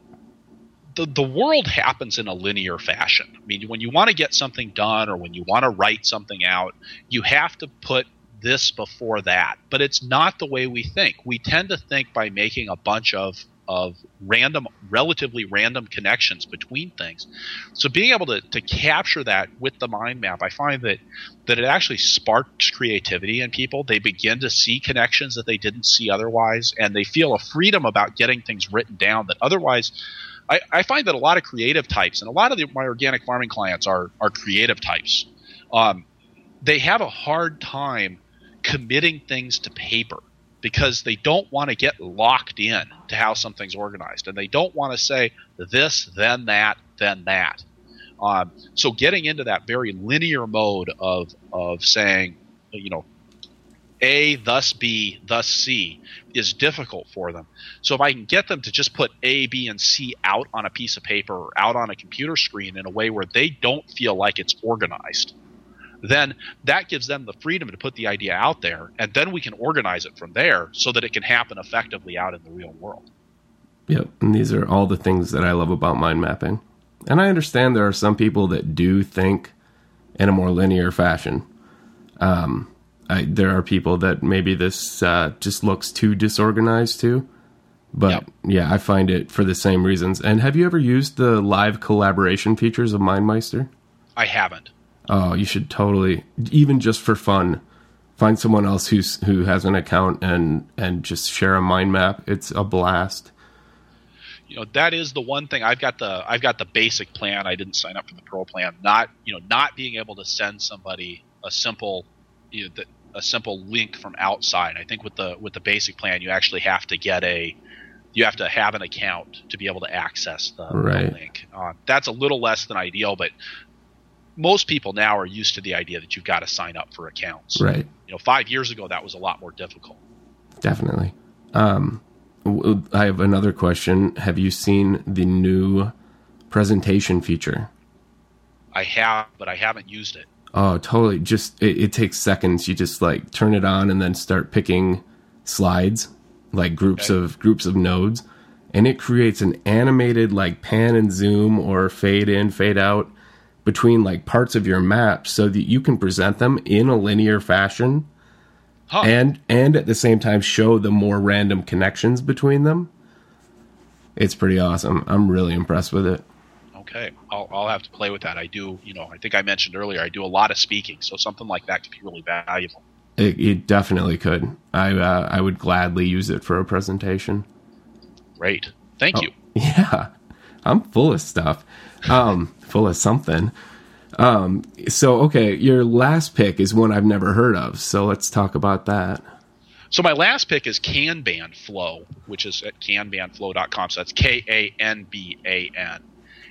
the, the world happens in a linear fashion i mean when you want to get something done or when you want to write something out you have to put this before that. But it's not the way we think. We tend to think by making a bunch of of random, relatively random connections between things. So being able to, to capture that with the mind map, I find that that it actually sparks creativity in people. They begin to see connections that they didn't see otherwise, and they feel a freedom about getting things written down that otherwise. I, I find that a lot of creative types, and a lot of the, my organic farming clients are are creative types. Um, they have a hard time committing things to paper because they don't want to get locked in to how something's organized and they don't want to say this then that then that. Um, so getting into that very linear mode of of saying you know a thus b thus c is difficult for them. So if i can get them to just put a b and c out on a piece of paper or out on a computer screen in a way where they don't feel like it's organized then that gives them the freedom to put the idea out there, and then we can organize it from there so that it can happen effectively out in the real world.
Yep, and these are all the things that I love about mind mapping. And I understand there are some people that do think in a more linear fashion. Um, I, there are people that maybe this uh, just looks too disorganized too. But yep. yeah, I find it for the same reasons. And have you ever used the live collaboration features of MindMeister?
I haven't.
Oh, you should totally, even just for fun, find someone else who's who has an account and and just share a mind map. It's a blast.
You know that is the one thing I've got the I've got the basic plan. I didn't sign up for the pro plan. Not you know not being able to send somebody a simple you know, the, a simple link from outside. I think with the with the basic plan, you actually have to get a you have to have an account to be able to access the, right. the link. Uh, that's a little less than ideal, but most people now are used to the idea that you've got to sign up for accounts.
Right.
You know, five years ago that was a lot more difficult.
Definitely. Um, I have another question. Have you seen the new presentation feature?
I have, but I haven't used it.
Oh, totally. Just it, it takes seconds. You just like turn it on and then start picking slides, like groups okay. of groups of nodes, and it creates an animated like pan and zoom or fade in, fade out between like parts of your map so that you can present them in a linear fashion huh. and and at the same time show the more random connections between them. It's pretty awesome. I'm really impressed with it.
Okay. I'll, I'll have to play with that. I do you know i think i mentioned earlier i do a lot of speaking so something like that could be really valuable.
It, it definitely could. I uh, i would gladly use it for a presentation.
Great. Thank oh, you.
yeah. I'm full of stuff um, full of something. Um, so okay, your last pick is one I've never heard of. So let's talk about that.
So my last pick is Kanban Flow, which is at kanbanflow.com. So that's K A N B A N.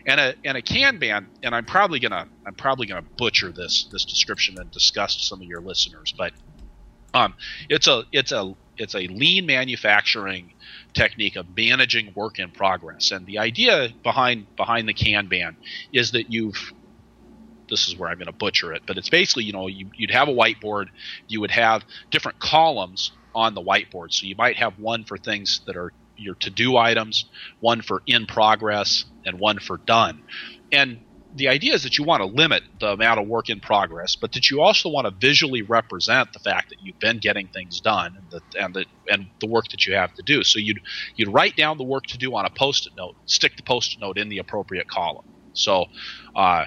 And a and a Kanban, and I'm probably gonna I'm probably gonna butcher this this description and disgust some of your listeners, but um, it's a it's a it's a lean manufacturing technique of managing work in progress. And the idea behind behind the Kanban is that you've this is where I'm going to butcher it, but it's basically you know you, you'd have a whiteboard, you would have different columns on the whiteboard. So you might have one for things that are your to do items, one for in progress, and one for done. And the idea is that you want to limit the amount of work in progress, but that you also want to visually represent the fact that you've been getting things done and the and the and the work that you have to do. So you'd you'd write down the work to do on a post-it note, stick the post-it note in the appropriate column. So, uh,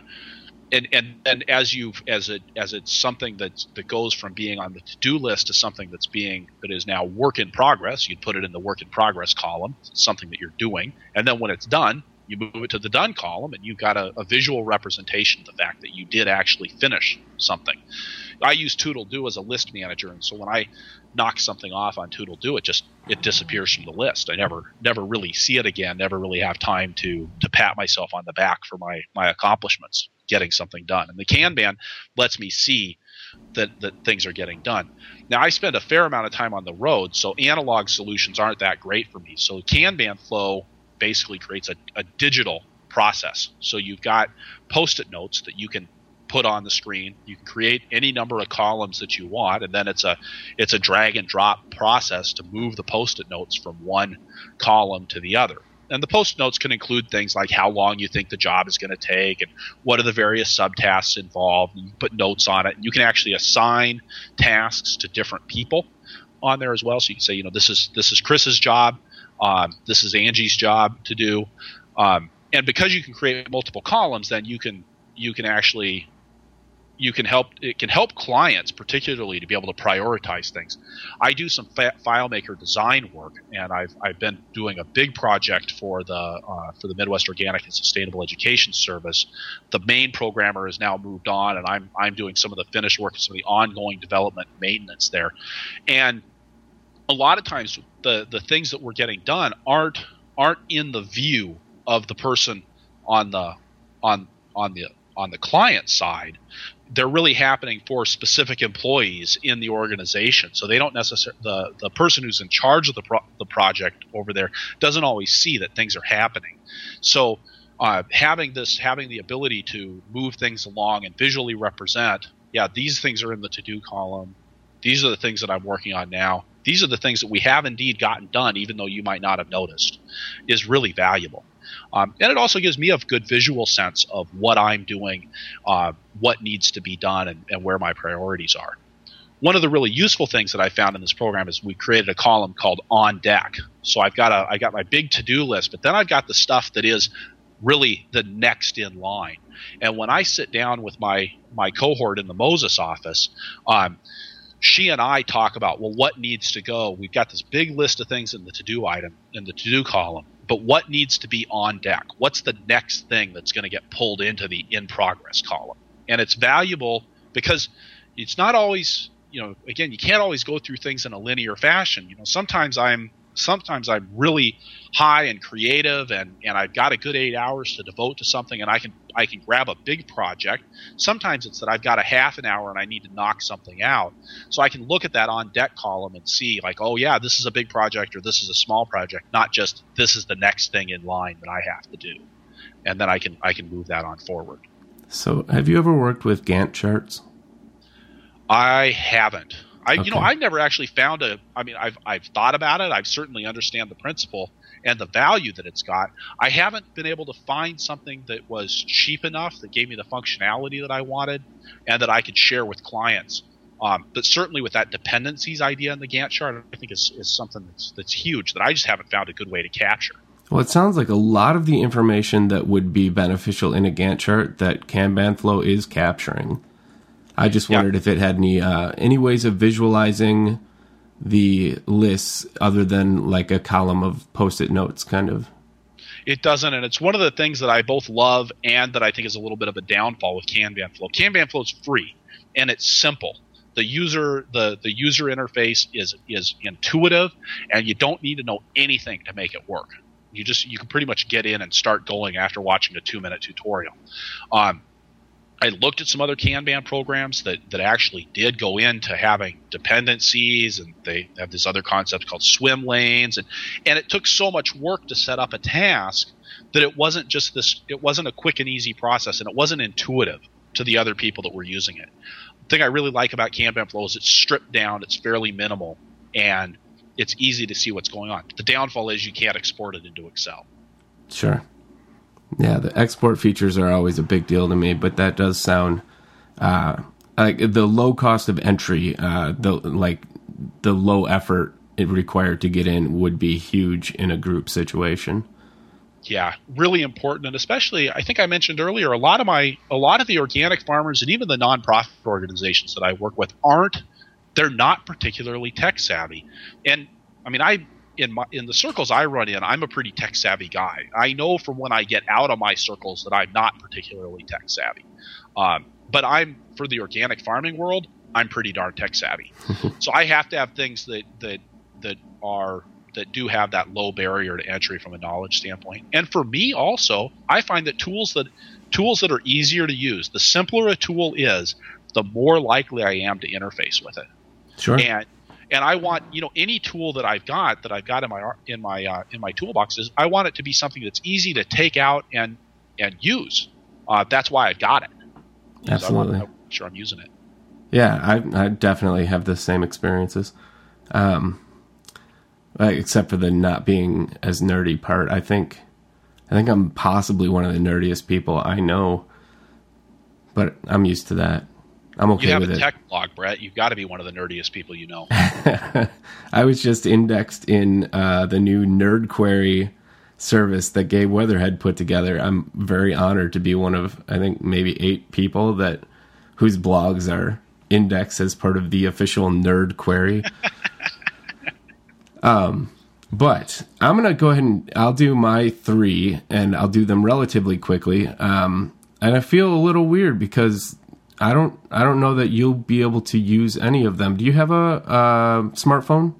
and and and as you as it as it's something that that goes from being on the to-do list to something that's being that is now work in progress, you'd put it in the work in progress column, something that you're doing, and then when it's done, you move it to the done column, and you've got a, a visual representation of the fact that you did actually finish something. I use ToodleDo as a list manager, and so when I knock something off on ToodleDo, it just it disappears from the list. I never never really see it again. Never really have time to to pat myself on the back for my my accomplishments getting something done. And the Kanban lets me see that that things are getting done. Now I spend a fair amount of time on the road, so analog solutions aren't that great for me. So Kanban flow basically creates a, a digital process. So you've got post-it notes that you can put on the screen. You can create any number of columns that you want, and then it's a it's a drag and drop process to move the post-it notes from one column to the other. And the post notes can include things like how long you think the job is going to take and what are the various subtasks involved. You put notes on it. You can actually assign tasks to different people on there as well. So you can say, you know, this is this is Chris's job. Um, this is Angie's job to do. Um, and because you can create multiple columns, then you can you can actually you can help it can help clients particularly to be able to prioritize things. I do some fa- FileMaker design work, and I've I've been doing a big project for the uh, for the Midwest Organic and Sustainable Education Service. The main programmer has now moved on, and I'm I'm doing some of the finished work, and some of the ongoing development maintenance there, and a lot of times the the things that we're getting done aren't aren't in the view of the person on the on on the on the client side. They're really happening for specific employees in the organization. So they don't necessarily the the person who's in charge of the pro- the project over there doesn't always see that things are happening. So uh, having this having the ability to move things along and visually represent yeah these things are in the to do column. These are the things that I'm working on now these are the things that we have indeed gotten done, even though you might not have noticed, is really valuable. Um, and it also gives me a good visual sense of what I'm doing, uh, what needs to be done, and, and where my priorities are. One of the really useful things that I found in this program is we created a column called on deck. So I've got a I got my big to do list, but then I've got the stuff that is really the next in line. And when I sit down with my my cohort in the Moses office, um, she and I talk about well what needs to go. We've got this big list of things in the to do item in the to do column, but what needs to be on deck? What's the next thing that's going to get pulled into the in progress column? And it's valuable because it's not always you know again you can't always go through things in a linear fashion. You know sometimes I'm sometimes I'm really high and creative and, and I've got a good eight hours to devote to something and I can I can grab a big project. Sometimes it's that I've got a half an hour and I need to knock something out. So I can look at that on deck column and see like, oh yeah, this is a big project or this is a small project, not just this is the next thing in line that I have to do. And then I can I can move that on forward.
So have you ever worked with Gantt charts?
I haven't. I okay. you know I've never actually found a. I mean I've I've thought about it. I certainly understand the principle and the value that it's got. I haven't been able to find something that was cheap enough that gave me the functionality that I wanted and that I could share with clients. Um, but certainly with that dependencies idea in the Gantt chart, I think is, is something that's that's huge that I just haven't found a good way to capture.
Well, it sounds like a lot of the information that would be beneficial in a Gantt chart that Kanban Flow is capturing. I just wondered yeah. if it had any uh, any ways of visualizing the lists other than like a column of post-it notes, kind of.
It doesn't, and it's one of the things that I both love and that I think is a little bit of a downfall with Kanban Flow. Kanban Flow is free and it's simple. The user the the user interface is is intuitive, and you don't need to know anything to make it work. You just you can pretty much get in and start going after watching a two minute tutorial. Um, I looked at some other Kanban programs that, that actually did go into having dependencies, and they have this other concept called swim lanes, and and it took so much work to set up a task that it wasn't just this. It wasn't a quick and easy process, and it wasn't intuitive to the other people that were using it. The thing I really like about Kanban Flow is it's stripped down, it's fairly minimal, and it's easy to see what's going on. The downfall is you can't export it into Excel.
Sure. Yeah, the export features are always a big deal to me, but that does sound uh, like the low cost of entry, uh, the like the low effort it required to get in would be huge in a group situation.
Yeah, really important, and especially I think I mentioned earlier, a lot of my a lot of the organic farmers and even the nonprofit organizations that I work with aren't they're not particularly tech savvy, and I mean I in my in the circles I run in, I'm a pretty tech savvy guy. I know from when I get out of my circles that I'm not particularly tech savvy. Um, but I'm for the organic farming world, I'm pretty darn tech savvy. so I have to have things that that that are that do have that low barrier to entry from a knowledge standpoint. And for me also, I find that tools that tools that are easier to use, the simpler a tool is, the more likely I am to interface with it.
Sure.
And and I want you know any tool that I've got that I've got in my in my uh, in my toolboxes, I want it to be something that's easy to take out and and use. Uh, that's why I've got it.
Absolutely,
I am sure I'm using it.
Yeah, I, I definitely have the same experiences, um, except for the not being as nerdy part. I think I think I'm possibly one of the nerdiest people I know, but I'm used to that. I'm okay
you have a
it.
tech blog, Brett. You've got to be one of the nerdiest people you know.
I was just indexed in uh, the new Nerd Query service that Gabe Weatherhead put together. I'm very honored to be one of I think maybe eight people that whose blogs are indexed as part of the official Nerd Query. um, but I'm gonna go ahead and I'll do my three, and I'll do them relatively quickly. Um, and I feel a little weird because I don't I don't know that you'll be able to use any of them. Do you have a, a smartphone?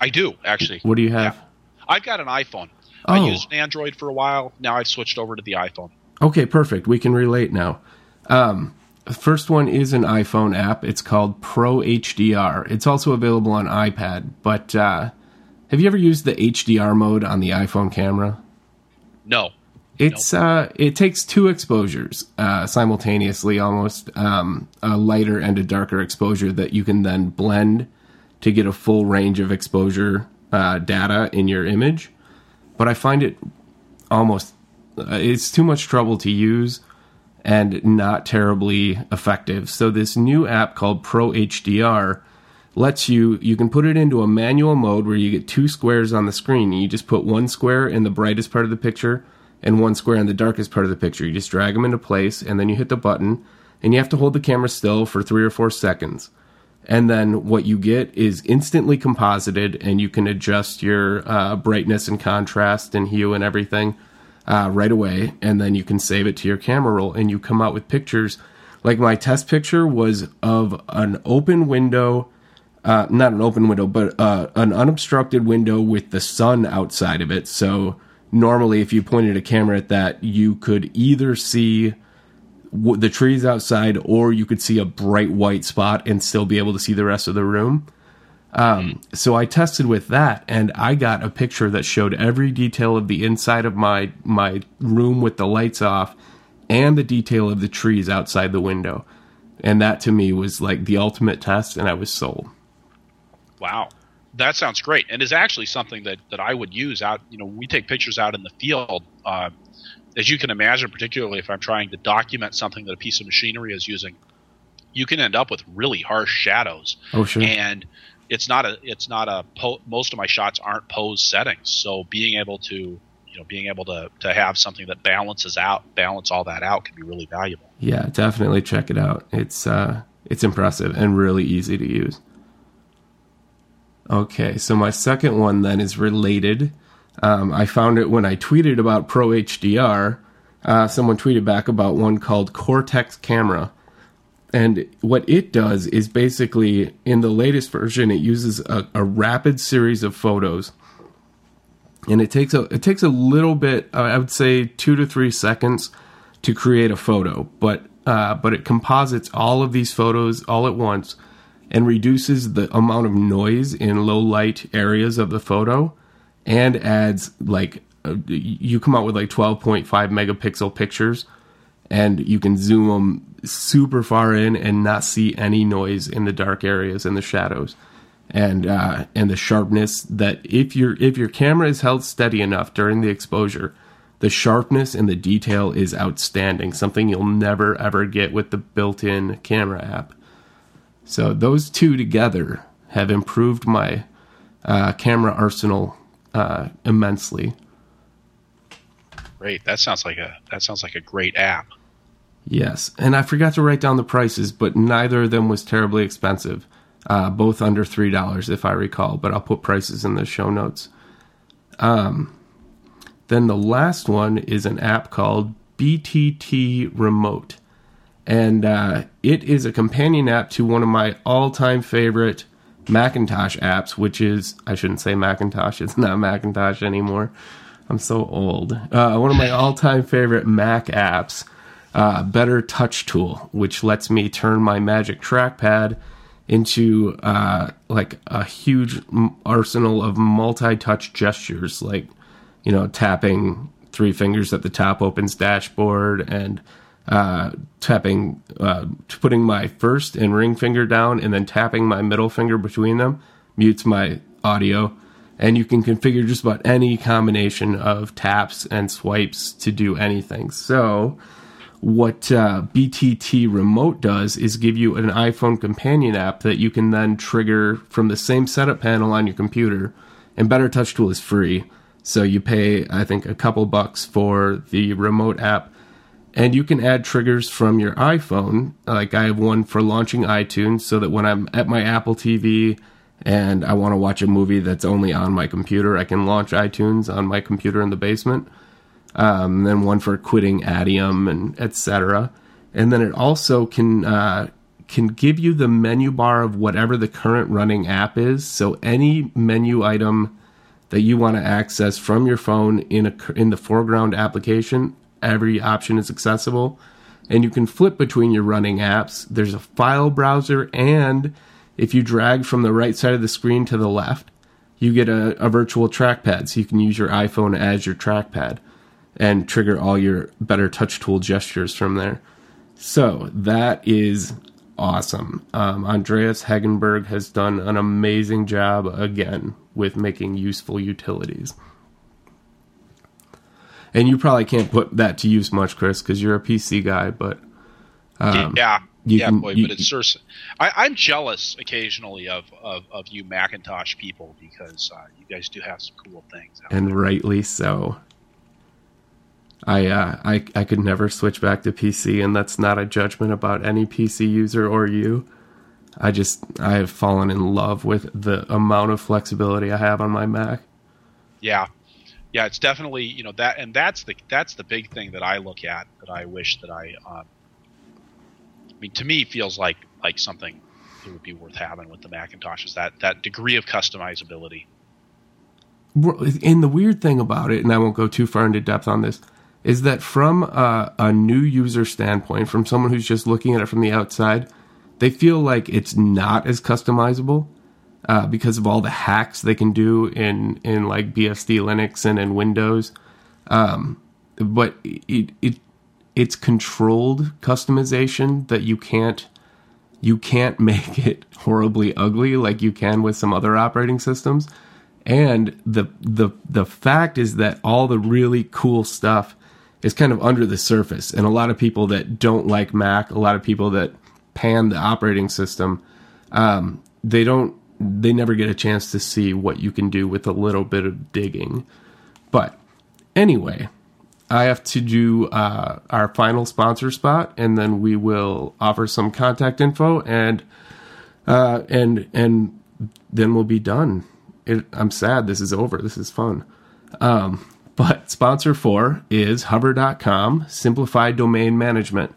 I do actually.
What do you have?
Yeah. I've got an iPhone.
Oh.
I used an Android for a while. Now I've switched over to the iPhone.
Okay, perfect. We can relate now. Um, the first one is an iPhone app. It's called Pro HDR. It's also available on iPad. But uh, have you ever used the HDR mode on the iPhone camera?
No.
It's uh, it takes two exposures uh, simultaneously, almost um, a lighter and a darker exposure that you can then blend to get a full range of exposure uh, data in your image. But I find it almost uh, it's too much trouble to use and not terribly effective. So this new app called Pro HDR lets you you can put it into a manual mode where you get two squares on the screen. You just put one square in the brightest part of the picture and one square in the darkest part of the picture. You just drag them into place and then you hit the button and you have to hold the camera still for 3 or 4 seconds. And then what you get is instantly composited and you can adjust your uh, brightness and contrast and hue and everything uh, right away and then you can save it to your camera roll and you come out with pictures like my test picture was of an open window uh, not an open window but uh, an unobstructed window with the sun outside of it so normally if you pointed a camera at that you could either see the trees outside or you could see a bright white spot and still be able to see the rest of the room. Um, so i tested with that and i got a picture that showed every detail of the inside of my my room with the lights off and the detail of the trees outside the window. And that to me was like the ultimate test and i was sold.
Wow. That sounds great, and is actually something that, that I would use out. You know, we take pictures out in the field. Uh, as you can imagine, particularly if I'm trying to document something that a piece of machinery is using, you can end up with really harsh shadows.
oh sure
And it's not a it's not a po- most of my shots aren't pose settings. So being able to you know being able to to have something that balances out balance all that out can be really valuable.
Yeah, definitely check it out. It's uh it's impressive and really easy to use. Okay, so my second one then is related. Um, I found it when I tweeted about Pro HDR. Uh, someone tweeted back about one called Cortex Camera. And what it does is basically, in the latest version, it uses a, a rapid series of photos. And it takes a it takes a little bit, uh, I would say, two to three seconds to create a photo, but uh, but it composites all of these photos all at once and reduces the amount of noise in low light areas of the photo and adds like uh, you come out with like 12.5 megapixel pictures and you can zoom them super far in and not see any noise in the dark areas and the shadows. And uh, and the sharpness that if your if your camera is held steady enough during the exposure the sharpness and the detail is outstanding something you'll never ever get with the built-in camera app so those two together have improved my uh, camera arsenal uh, immensely.
Great. That sounds like a that sounds like a great app.
Yes, and I forgot to write down the prices, but neither of them was terribly expensive. Uh, both under three dollars, if I recall. But I'll put prices in the show notes. Um, then the last one is an app called BTT Remote and uh, it is a companion app to one of my all-time favorite Macintosh apps, which is I shouldn't say Macintosh; it's not Macintosh anymore. I'm so old. Uh, one of my all-time favorite Mac apps, uh, Better Touch Tool, which lets me turn my Magic Trackpad into uh, like a huge arsenal of multi-touch gestures, like you know, tapping three fingers at the top opens dashboard and uh, tapping, uh, putting my first and ring finger down and then tapping my middle finger between them mutes my audio. And you can configure just about any combination of taps and swipes to do anything. So, what uh, BTT Remote does is give you an iPhone companion app that you can then trigger from the same setup panel on your computer. And Better Touch Tool is free. So you pay, I think, a couple bucks for the remote app and you can add triggers from your iPhone. Like I have one for launching iTunes so that when I'm at my Apple TV and I want to watch a movie that's only on my computer, I can launch iTunes on my computer in the basement. Um, then one for quitting Adium and etc. And then it also can uh, can give you the menu bar of whatever the current running app is. So any menu item that you want to access from your phone in a in the foreground application every option is accessible and you can flip between your running apps. There's a file browser, and if you drag from the right side of the screen to the left, you get a, a, virtual trackpad. So you can use your iPhone as your trackpad and trigger all your better touch tool gestures from there. So that is awesome. Um, Andreas Hegenberg has done an amazing job again with making useful utilities. And you probably can't put that to use much, Chris, because you're a PC guy. But
um, yeah, yeah, can, boy, you, but it's certain. I, am jealous occasionally of, of, of you Macintosh people because uh, you guys do have some cool things.
And
there.
rightly so. I, uh, I I could never switch back to PC, and that's not a judgment about any PC user or you. I just I have fallen in love with the amount of flexibility I have on my Mac.
Yeah, yeah, it's definitely you know that, and that's the that's the big thing that I look at that I wish that I, um, I mean, to me feels like like something that would be worth having with the Macintosh is that that degree of customizability.
And the weird thing about it, and I won't go too far into depth on this, is that from a, a new user standpoint, from someone who's just looking at it from the outside, they feel like it's not as customizable uh, because of all the hacks they can do in in like BSD Linux and in Windows. Um, but it it it's controlled customization that you can't you can't make it horribly ugly like you can with some other operating systems. And the the the fact is that all the really cool stuff is kind of under the surface. And a lot of people that don't like Mac, a lot of people that pan the operating system, um, they don't they never get a chance to see what you can do with a little bit of digging. But anyway, I have to do uh, our final sponsor spot, and then we will offer some contact info, and uh, and and then we'll be done. It, I'm sad this is over. This is fun. Um, but sponsor four is Hover.com, Simplified Domain Management.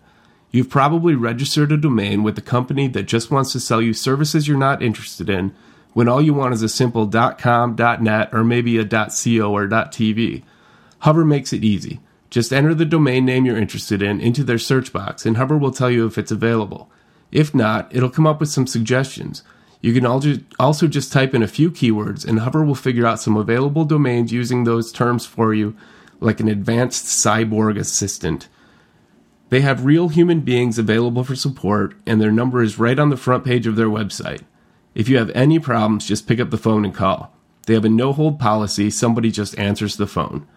You've probably registered a domain with a company that just wants to sell you services you're not interested in when all you want is a simple .com, .net, or maybe a .co or .tv. Hover makes it easy. Just enter the domain name you're interested in into their search box, and Hover will tell you if it's available. If not, it'll come up with some suggestions. You can also just type in a few keywords, and Hover will figure out some available domains using those terms for you, like an advanced cyborg assistant. They have real human beings available for support, and their number is right on the front page of their website. If you have any problems, just pick up the phone and call. They have a no hold policy, somebody just answers the phone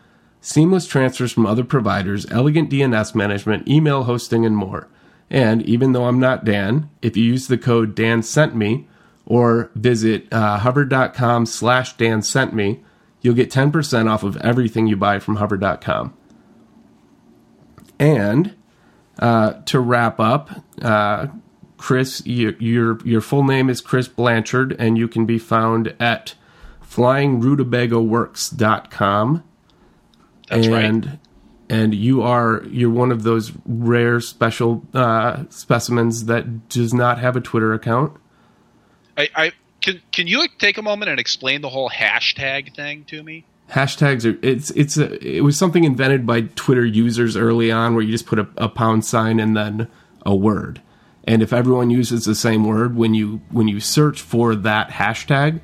seamless transfers from other providers, elegant DNS management, email hosting, and more. And even though I'm not Dan, if you use the code Dan sent me or visit uh, hover.com slash Dan sent me, you'll get 10% off of everything you buy from hover.com. And uh, to wrap up, uh, Chris, your, your your full name is Chris Blanchard, and you can be found at flyingrutabagaworks.com.
That's
and,
right.
And you are you're one of those rare special uh, specimens that does not have a Twitter account.
I, I can can you take a moment and explain the whole hashtag thing to me?
Hashtags are it's it's a it was something invented by Twitter users early on where you just put a, a pound sign and then a word. And if everyone uses the same word when you when you search for that hashtag,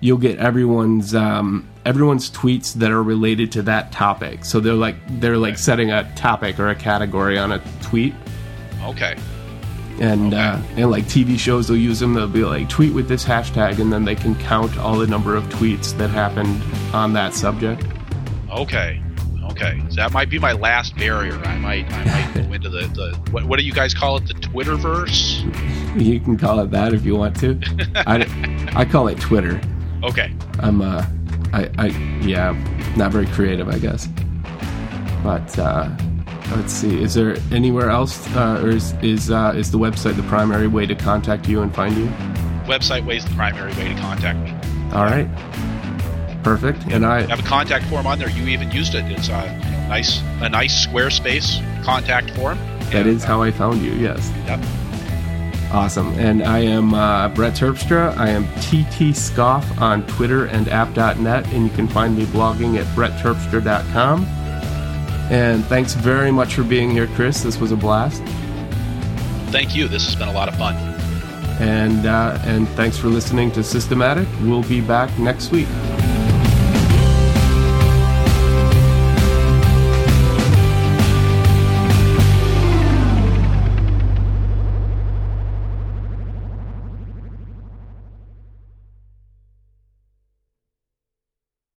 you'll get everyone's um, everyone's tweets that are related to that topic. So they're like they're like setting a topic or a category on a tweet.
Okay.
And. Uh, and like TV shows, they'll use them. They'll be like tweet with this hashtag, and then they can count all the number of tweets that happened on that subject.
Okay. Okay, so that might be my last barrier. I might, I might go into the, the what, what do you guys call it? The Twitterverse.
You can call it that if you want to. I, I call it Twitter.
Okay.
I'm uh, I, I yeah, not very creative, I guess. But uh, let's see. Is there anywhere else, uh, or is is uh, is the website the primary way to contact you and find you?
Website way is the primary way to contact me.
All right. Perfect. And I
have a contact form on there. You even used it. It's a nice a nice Squarespace contact form.
That is how I found you. Yes.
Yep.
Awesome. And I am uh, Brett Terpstra. I am TT Scoff on Twitter and app.net, and you can find me blogging at brettterpstra.com. And thanks very much for being here, Chris. This was a blast.
Thank you. This has been a lot of fun.
And uh, and thanks for listening to Systematic. We'll be back next week.